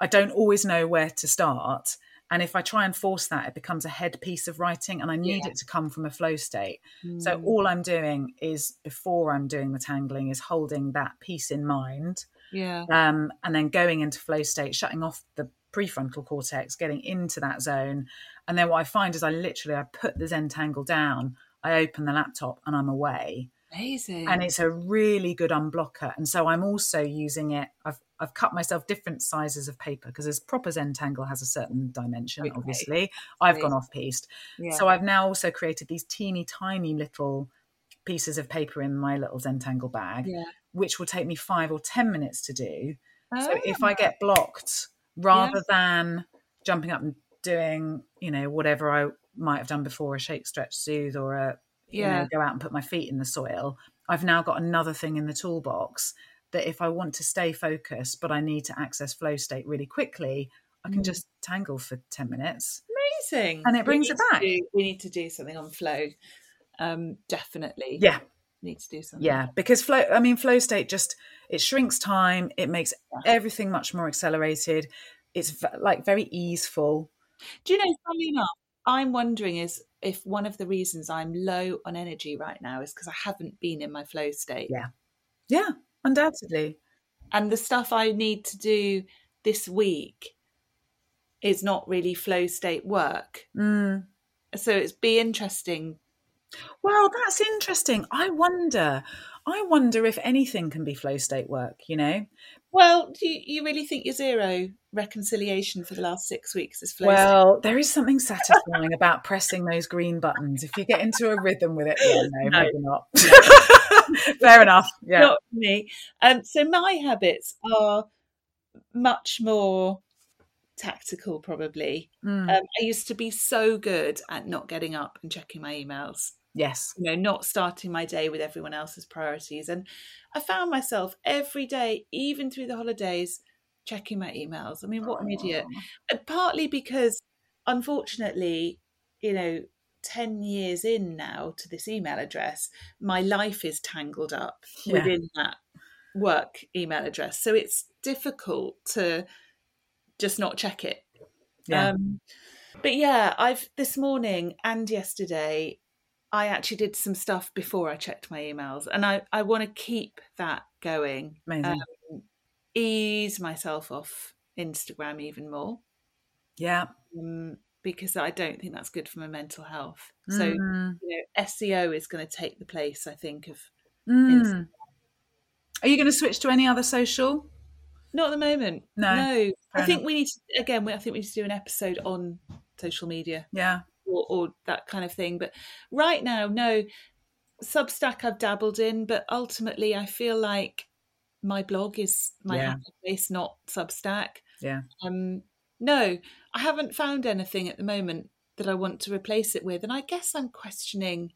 Speaker 2: I don't always know where to start. And if I try and force that, it becomes a head piece of writing, and I need
Speaker 1: Yeah.
Speaker 2: it to come from a flow state. So
Speaker 1: Mm.
Speaker 2: all I'm doing is before I'm doing the tangling is holding that piece in mind,
Speaker 1: yeah.
Speaker 2: um, and then going into flow state, shutting off the prefrontal cortex, getting into that zone. And then what I find is I literally I put the Zentangle down, I open the laptop, and I'm away
Speaker 1: Amazing.
Speaker 2: and it's a really good unblocker. And so I'm also using it. I've I've cut myself different sizes of paper because as proper Zentangle has a certain dimension.
Speaker 1: Okay.
Speaker 2: Obviously, I've gone off pieced.
Speaker 1: yeah.
Speaker 2: So I've now also created these teeny tiny little pieces of paper in my little Zentangle bag,
Speaker 1: yeah.
Speaker 2: which will take me five or ten minutes to do. So if. I oh. get blocked, rather than jumping up and doing, you know, whatever I might have done before, a shake, stretch, soothe, or a you
Speaker 1: Yeah.
Speaker 2: know, go out and put my feet in the soil, I've now got another thing in the toolbox that if I want to stay focused, but I need to access flow state really quickly, I can
Speaker 1: Mm.
Speaker 2: just tangle for 10 minutes.
Speaker 1: amazing.
Speaker 2: and it brings it back.
Speaker 1: do- we need to do something on flow. Um, definitely.
Speaker 2: Yeah.
Speaker 1: Need to do something.
Speaker 2: Yeah. Because flow, I mean, flow state just, it shrinks time, it makes
Speaker 1: Yeah.
Speaker 2: everything much more accelerated. It's v- like very easeful.
Speaker 1: Do you know, funny enough, I'm wondering is if one of the reasons I'm low on energy right now is because I haven't been in my flow state.
Speaker 2: Yeah. Yeah, undoubtedly.
Speaker 1: And the stuff I need to do this week is not really flow state work.
Speaker 2: Mm.
Speaker 1: So it's be interesting.
Speaker 2: Well, that's interesting. I wonder. I wonder if anything can be flow state work, you know?
Speaker 1: Well, do you, you really think your Xero reconciliation for the last six weeks is?
Speaker 2: Well, there is something satisfying about pressing those green buttons. If you get into a rhythm with it, yeah, no,
Speaker 1: No.
Speaker 2: maybe not. Fair enough. Yeah.
Speaker 1: Not for me. Um, so my habits are much more tactical, probably.
Speaker 2: Mm,
Speaker 1: Um, I used to be so good at not getting up and checking my emails.
Speaker 2: Yes.
Speaker 1: You know, not starting my day with everyone else's priorities. And I found myself every day, even through the holidays, checking my emails. I mean, what an idiot. And partly because, unfortunately, you know, 10 years in now to this email address, my life is tangled up
Speaker 2: Yeah.
Speaker 1: within that work email address. So it's difficult to just not check it.
Speaker 2: Yeah.
Speaker 1: Um, but yeah, I've this morning and yesterday, I actually did some stuff before I checked my emails, and I, I want to keep that going.
Speaker 2: Amazing.
Speaker 1: Um, ease myself off Instagram even more.
Speaker 2: Yeah.
Speaker 1: um, because I don't think that's good for my mental health. So
Speaker 2: Mm.
Speaker 1: you know, SEO is going to take the place, I think, of
Speaker 2: Mm. Are you going to switch to any other social?
Speaker 1: not at the moment.
Speaker 2: No,
Speaker 1: no. I think
Speaker 2: enough.
Speaker 1: we need to, again. we- I think we need to do an episode on social media
Speaker 2: Yeah.
Speaker 1: Or, or that kind of thing. But right now, no. Substack I've dabbled in, but ultimately I feel like my blog is my
Speaker 2: Yeah.
Speaker 1: place, not Substack.
Speaker 2: Yeah.
Speaker 1: Um, no, I haven't found anything at the moment that I want to replace it with, and I guess I'm questioning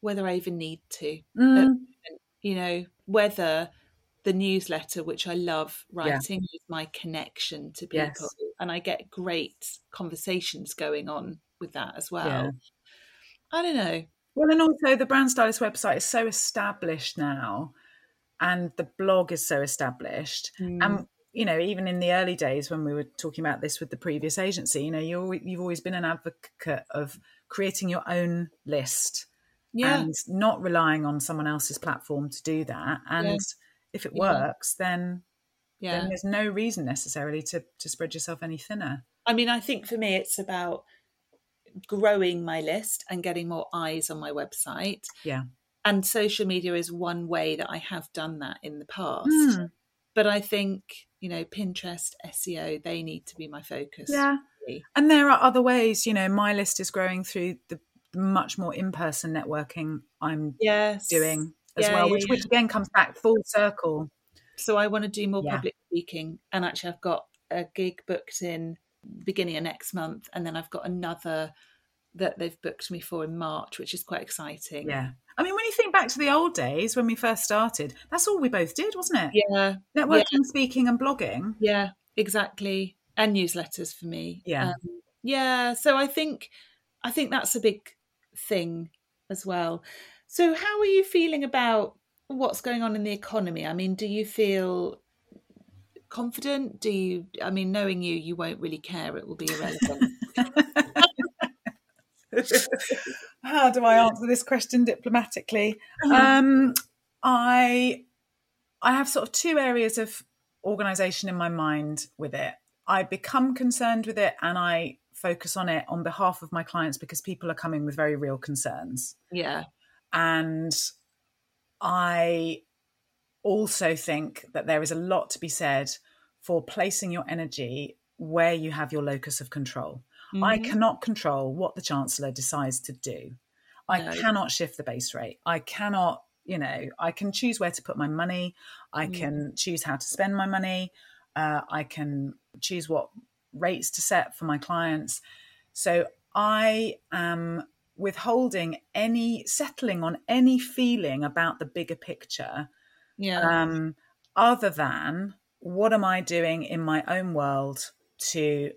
Speaker 1: whether I even need to.
Speaker 2: Mm.
Speaker 1: You know, whether the newsletter, which I love
Speaker 2: Yeah.
Speaker 1: writing, is my connection to people,
Speaker 2: Yes.
Speaker 1: and I get great conversations going on with that as well.
Speaker 2: Yeah.
Speaker 1: I don't know.
Speaker 2: Well, and also the brand stylist website is so established now, and the blog is so established.
Speaker 1: Mm.
Speaker 2: And you know, even in the early days when we were talking about this with the previous agency, you know, you you've always been an advocate of creating your own list
Speaker 1: Yeah,
Speaker 2: and not relying on someone else's platform to do that. And
Speaker 1: Yeah.
Speaker 2: if it
Speaker 1: Yeah.
Speaker 2: works, then
Speaker 1: yeah.
Speaker 2: then there's no reason necessarily to to spread yourself any thinner.
Speaker 1: I mean, I think for me, it's about growing my list and getting more eyes on my website.
Speaker 2: Yeah.
Speaker 1: And social media is one way that I have done that in the past.
Speaker 2: Mm.
Speaker 1: But I think, you know, Pinterest, SEO, they need to be my focus.
Speaker 2: Yeah.
Speaker 1: really.
Speaker 2: And there are other ways, you know, my list is growing through the much more in-person networking I'm
Speaker 1: Yes.
Speaker 2: doing as
Speaker 1: Yeah,
Speaker 2: well, which,
Speaker 1: yeah.
Speaker 2: which again comes back full circle.
Speaker 1: So I want to do more public speaking. And actually, I've got a gig booked in beginning of next month. And then I've got another that they've booked me for in March, which is quite exciting.
Speaker 2: Yeah. I mean, when you think back to the old days when we first started, that's all we both did, wasn't it?
Speaker 1: Yeah.
Speaker 2: Networking, speaking, and blogging.
Speaker 1: Yeah, exactly. And newsletters for me.
Speaker 2: Yeah.
Speaker 1: Um, yeah. So I think I think that's a big thing as well. So how are you feeling about what's going on in the economy? I mean, do you feel confident? Do you I mean, knowing you, you won't really care, it will be irrelevant.
Speaker 2: How do I answer this question diplomatically? Um, I I have sort of two areas of organization in my mind with it. I become concerned with it and I focus on it on behalf of my clients because people are coming with very real concerns.
Speaker 1: yeah.
Speaker 2: And I also think that there is a lot to be said for placing your energy where you have your locus of control. I
Speaker 1: Mhm.
Speaker 2: cannot control what the Chancellor decides to do. I
Speaker 1: No.
Speaker 2: cannot shift the base rate. I cannot, you know, I can choose where to put my money. I
Speaker 1: Mm.
Speaker 2: can choose how to spend my money. Uh, I can choose what rates to set for my clients. So I am withholding any settling on any feeling about the bigger picture
Speaker 1: Yeah.
Speaker 2: um, other than what am I doing in my own world to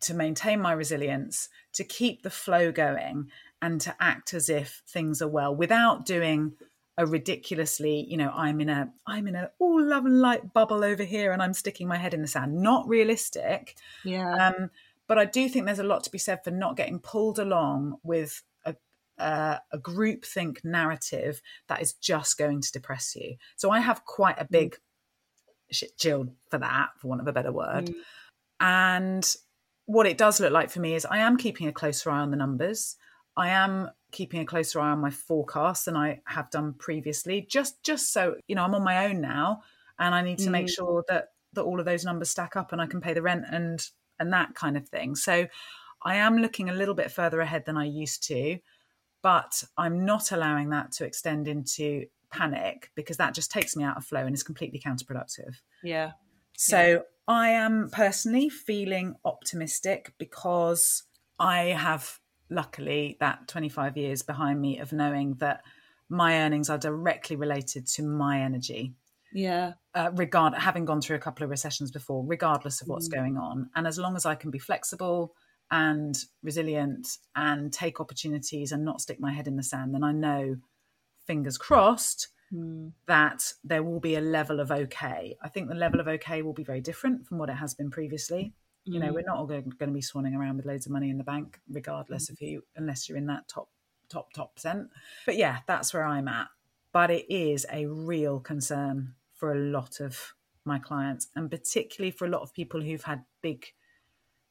Speaker 2: to maintain my resilience, to keep the flow going, and to act as if things are well without doing a ridiculously, you know, I'm in a I'm in a all love and light bubble over here and I'm sticking my head in the sand. Not realistic.
Speaker 1: yeah.
Speaker 2: Um, but I do think there's a lot to be said for not getting pulled along with a uh, a group think narrative that is just going to depress you. So I have quite a big shit shield for that, for want of a better word.
Speaker 1: Mm.
Speaker 2: And what it does look like for me is I am keeping a closer eye on the numbers. I am keeping a closer eye on my forecasts than I have done previously. Just just so you know, I'm on my own now, and I need to make
Speaker 1: Mm.
Speaker 2: sure that that all of those numbers stack up and I can pay the rent and and that kind of thing. So I am looking a little bit further ahead than I used to, but I'm not allowing that to extend into panic because that just takes me out of flow and is completely counterproductive.
Speaker 1: yeah.
Speaker 2: So I am personally feeling optimistic because I have luckily that 25 years behind me of knowing that my earnings are directly related to my energy.
Speaker 1: Yeah.
Speaker 2: Uh, regard having gone through a couple of recessions before, regardless of what's
Speaker 1: Mm.
Speaker 2: going on, and as long as I can be flexible and resilient and take opportunities and not stick my head in the sand, then I know, fingers crossed,
Speaker 1: Mm.
Speaker 2: that there will be a level of okay. I think the level of okay will be very different from what it has been previously. You know,
Speaker 1: Mm.
Speaker 2: we're not all going, going to be swanning around with loads of money in the bank, regardless of who, unless you're in that top, top, top percent. But yeah, that's where I'm at. But it is a real concern for a lot of my clients, and particularly for a lot of people who've had big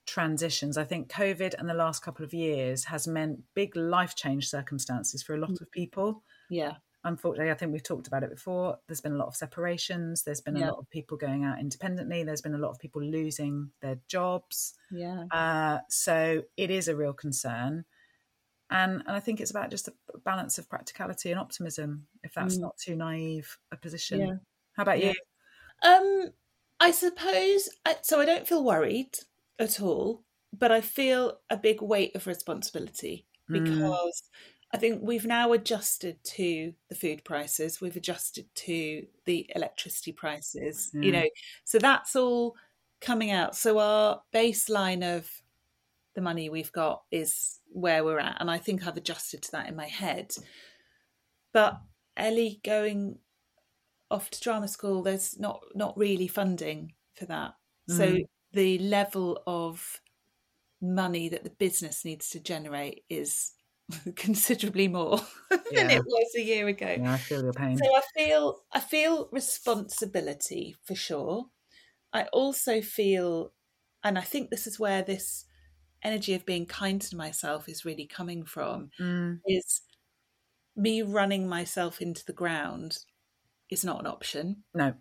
Speaker 2: transitions. I think COVID and the last couple of years has meant big life change circumstances for a lot of people.
Speaker 1: Yeah.
Speaker 2: Unfortunately, I think we've talked about it before. There's been a lot of separations. There's been a
Speaker 1: Yeah.
Speaker 2: lot of people going out independently. There's been a lot of people losing their jobs.
Speaker 1: Yeah.
Speaker 2: Uh, so it is a real concern. And, and I think it's about just a balance of practicality and optimism, if that's
Speaker 1: Mm.
Speaker 2: not too naive a position.
Speaker 1: Yeah.
Speaker 2: How about you?
Speaker 1: Um, I suppose I, so. I don't feel worried at all, but I feel a big weight of responsibility
Speaker 2: Mm.
Speaker 1: I think we've now adjusted to the food prices, we've adjusted to the electricity prices, you know, so that's all coming out. So our baseline of the money we've got is where we're at, and I think I've adjusted to that in my head. But Ellie going off to drama school, there's not not really funding for that. So
Speaker 2: Mm.
Speaker 1: the level of money that the business needs to generate is considerably more than
Speaker 2: Yeah.
Speaker 1: it was a year ago.
Speaker 2: Yeah, I feel your pain.
Speaker 1: So I feel I feel responsibility for sure. I also feel, and I think this is where this energy of being kind to myself is really coming from,
Speaker 2: Mm.
Speaker 1: is me running myself into the ground is not an option.
Speaker 2: No.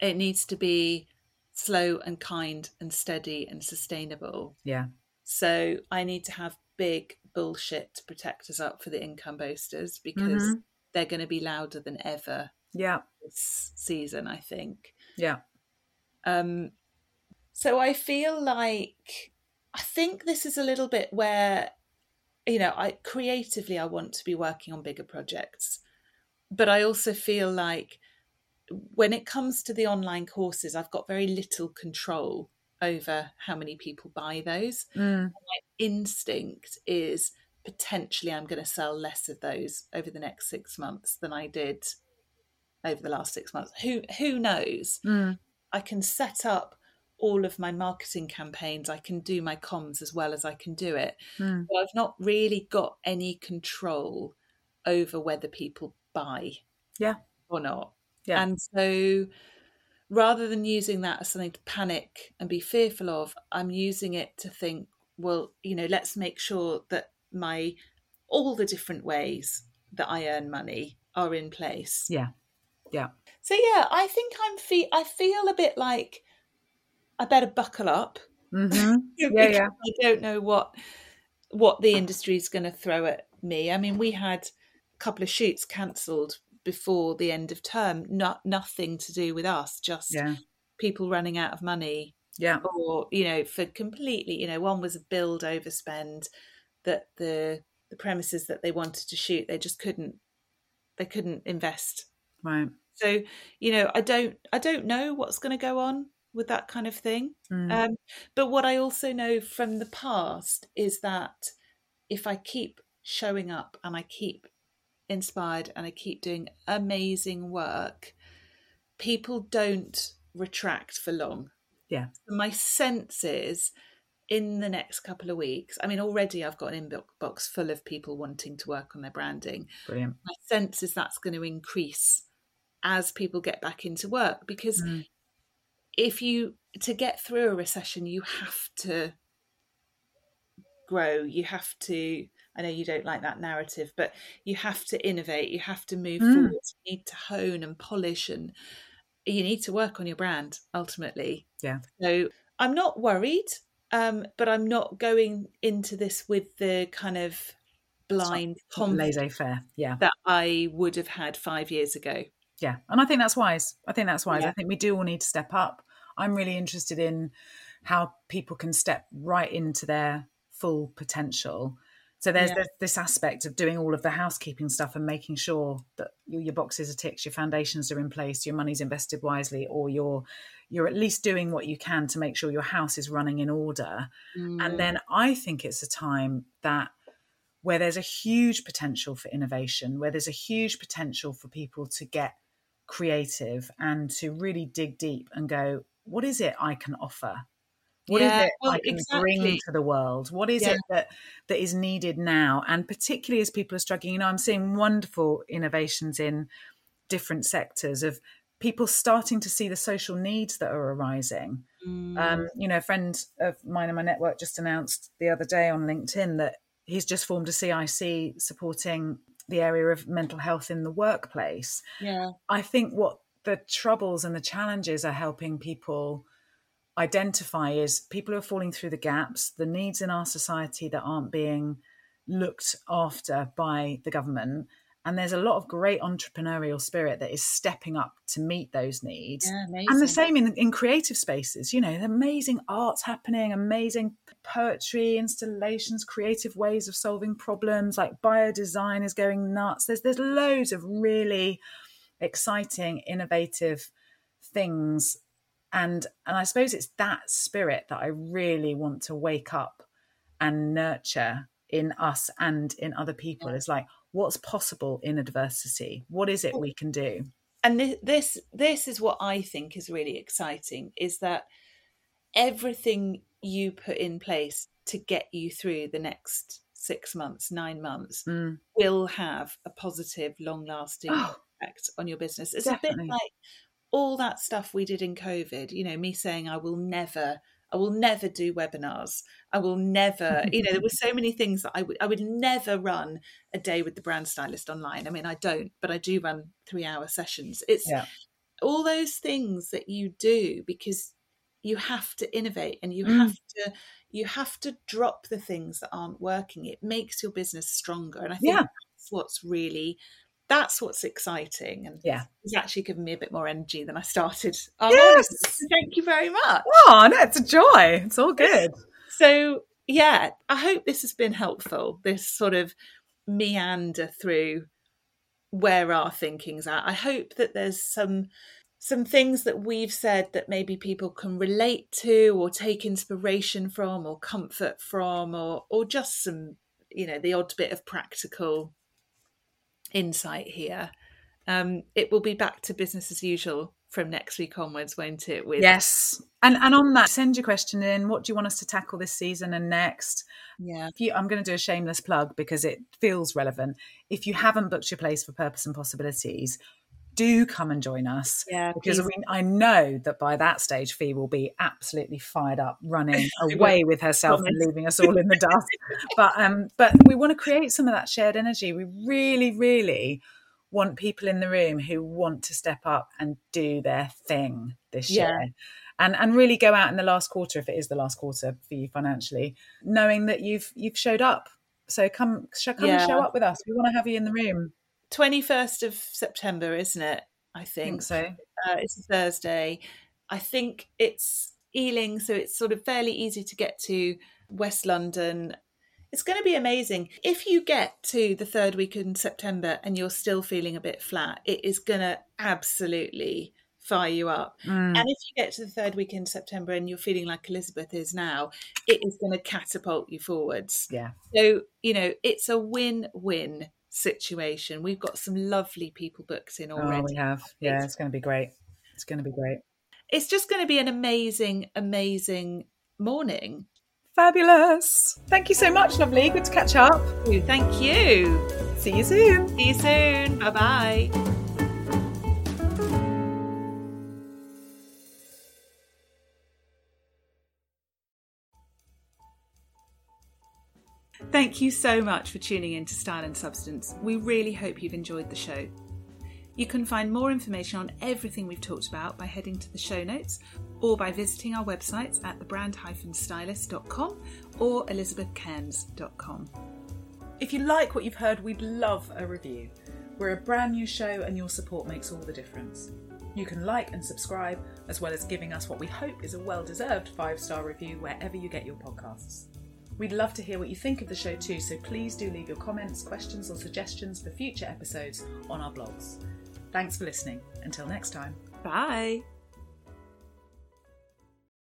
Speaker 1: It needs to be slow and kind and steady and sustainable.
Speaker 2: Yeah.
Speaker 1: So I need to have big bullshit to protect us up for the income boosters because
Speaker 2: Mhm.
Speaker 1: they're going to be louder than ever
Speaker 2: Yeah.
Speaker 1: this season, I think.
Speaker 2: Yeah.
Speaker 1: Um, so I feel like I think this is a little bit where, you know, I creatively I want to be working on bigger projects, but I also feel like when it comes to the online courses, I've got very little control over how many people buy those.
Speaker 2: Mm.
Speaker 1: My instinct is potentially I'm going to sell less of those over the next six months than I did over the last six months. Who who knows?
Speaker 2: Mm.
Speaker 1: I can set up all of my marketing campaigns. I can do my comms as well as I can do it.
Speaker 2: Mm.
Speaker 1: But I've not really got any control over whether people buy
Speaker 2: Yeah.
Speaker 1: or not.
Speaker 2: Yeah.
Speaker 1: And so rather than using that as something to panic and be fearful of, I'm using it to think, well, you know, let's make sure that my all the different ways that I earn money are in place.
Speaker 2: Yeah. Yeah.
Speaker 1: So yeah, I think I'm fe- I feel a bit like I better buckle up.
Speaker 2: hmm Yeah, yeah.
Speaker 1: I don't know what what the industry is going to throw at me. I mean, we had a couple of shoots cancelled before the end of term. Not nothing to do with us, just
Speaker 2: Yeah.
Speaker 1: people running out of money,
Speaker 2: Yeah.
Speaker 1: or you know, for completely. You know, one was a build overspend that the the premises that they wanted to shoot they just couldn't they couldn't invest
Speaker 2: Right.
Speaker 1: so you know i don't i don't know what's going to go on with that kind of thing
Speaker 2: Mm.
Speaker 1: um, but what i also know from the past is that if i keep showing up and i keep inspired and i keep doing amazing work people don't retract for long
Speaker 2: Yeah.
Speaker 1: my sense is in the next couple of weeks i mean already i've got an inbox full of people wanting to work on their branding
Speaker 2: Brilliant.
Speaker 1: my sense is that's going to increase as people get back into work because
Speaker 2: Mm.
Speaker 1: if you to get through a recession you have to grow you have to i know you don't like that narrative but you have to innovate you have to move
Speaker 2: Mm.
Speaker 1: forward you need to hone and polish and you need to work on your brand ultimately
Speaker 2: Yeah.
Speaker 1: so i'm not worried um, but i'm not going into this with the kind of blind
Speaker 2: Laissez faire. Yeah.
Speaker 1: that I would have had five years ago.
Speaker 2: Yeah. And I think that's wise. I think that's wise.
Speaker 1: Yeah.
Speaker 2: I think we do all need to step up. I'm really interested in how people can step right into their full potential. So there's,
Speaker 1: Yeah.
Speaker 2: there's this aspect of doing all of the housekeeping stuff and making sure that your, your boxes are ticked, your foundations are in place, your money's invested wisely, or you're you're at least doing what you can to make sure your house is running in order.
Speaker 1: Mm.
Speaker 2: And then I think it's a time that where there's a huge potential for innovation, where there's a huge potential for people to get creative and to really dig deep and go, what is it I can offer? What is
Speaker 1: Yeah,
Speaker 2: it
Speaker 1: well,
Speaker 2: I can bring to the world? What is
Speaker 1: Yeah.
Speaker 2: it that that is needed now? And particularly as people are struggling, you know, I'm seeing wonderful innovations in different sectors of people starting to see the social needs that are arising Mm. Um, you know, a friend of mine in my network just announced the other day on LinkedIn that he's just formed a CIC supporting the area of mental health in the workplace.
Speaker 1: Yeah.
Speaker 2: I think what the troubles and the challenges are helping people identify is people who are falling through the gaps, the needs in our society that aren't being looked after by the government. And there's a lot of great entrepreneurial spirit that is stepping up to meet those needs.
Speaker 1: Yeah,
Speaker 2: and the same in, in creative spaces, you know, amazing arts happening, amazing poetry, installations, creative ways of solving problems, like biodesign is going nuts. There's there's loads of really exciting, innovative things. And and I suppose it's that spirit that I really want to wake up and nurture in us and in other people. It's like what's possible in adversity what is it we can do
Speaker 1: and this this is what i think is really exciting is that everything you put in place to get you through the next six months nine months mm. will have a positive long lasting oh, effect on your business it's definitely. a bit like all that stuff we did in covid you know me saying i will never I will never do webinars. I will never, you know, there were so many things that I would I would never run a day with the brand stylist online. I mean, I don't, but I do run three hour sessions. It's yeah. all those things that you do because you have to innovate and you mm. have to you have to drop the things that aren't working. It makes your business stronger. And I think yeah. that's what's really that's what's exciting and
Speaker 2: yeah.
Speaker 1: it's actually given me a bit more energy than i started. Oh,
Speaker 2: yes.
Speaker 1: thank you very much.
Speaker 2: Oh no it's a joy. It's all good.
Speaker 1: So yeah i hope this has been helpful this sort of meander through where our thinking's at i hope that there's some some things that we've said that maybe people can relate to or take inspiration from or comfort from or or just some you know the odd bit of practical insight here. Um, it will be back to business as usual from next week onwards, won't it?
Speaker 2: With yes, and and on that, send your question in. What do you want us to tackle this season and next?
Speaker 1: Yeah,
Speaker 2: you, I'm going to do a shameless plug because it feels relevant. If you haven't booked your place for Purpose and Possibilities, do come and join us.
Speaker 1: Yeah,
Speaker 2: because I, mean, I know that by that stage, Fee will be absolutely fired up, running away with herself and leaving us all in the dust. but um, but we want to create some of that shared energy. We really, really want people in the room who want to step up and do their thing this yeah. year. And, and really go out in the last quarter if it is the last quarter for you financially, knowing that you've you've showed up. So come, come yeah. and show up with us. We want to have you in the room.
Speaker 1: 21st of September, isn't it? I think,
Speaker 2: think so.
Speaker 1: Uh, it's a Thursday. I think it's Ealing, so it's sort of fairly easy to get to West London. It's going to be amazing. If you get to the third week in September and you're still feeling a bit flat, it is going to absolutely fire you up. Mm. And if you get to the third week in September and you're feeling like Elizabeth is now, it is going to catapult you forwards.
Speaker 2: Yeah.
Speaker 1: So, you know, it's a win win situation. We've got some lovely people booked in already.
Speaker 2: Oh, we have. Yeah, it's, it's going to be great. It's going to be great.
Speaker 1: It's just going to be an amazing, amazing morning.
Speaker 2: Fabulous. Thank you so much, lovely. Good to catch up.
Speaker 1: Thank you.
Speaker 2: See you soon.
Speaker 1: See you soon. Bye bye. Thank you so much for tuning in to Style and Substance. We really hope you've enjoyed the show. You can find more information on everything we've talked about by heading to the show notes or by visiting our websites at thebrand-stylist.com or elizabethcairns.com.
Speaker 2: If you like what you've heard, we'd love a review. We're a brand new show and your support makes all the difference. You can like and subscribe, as well as giving us what we hope is a well deserved five star review wherever you get your podcasts. We'd love to hear what you think of the show too, so please do leave your comments, questions, or suggestions for future episodes on our blogs. Thanks for listening. Until next time.
Speaker 1: Bye.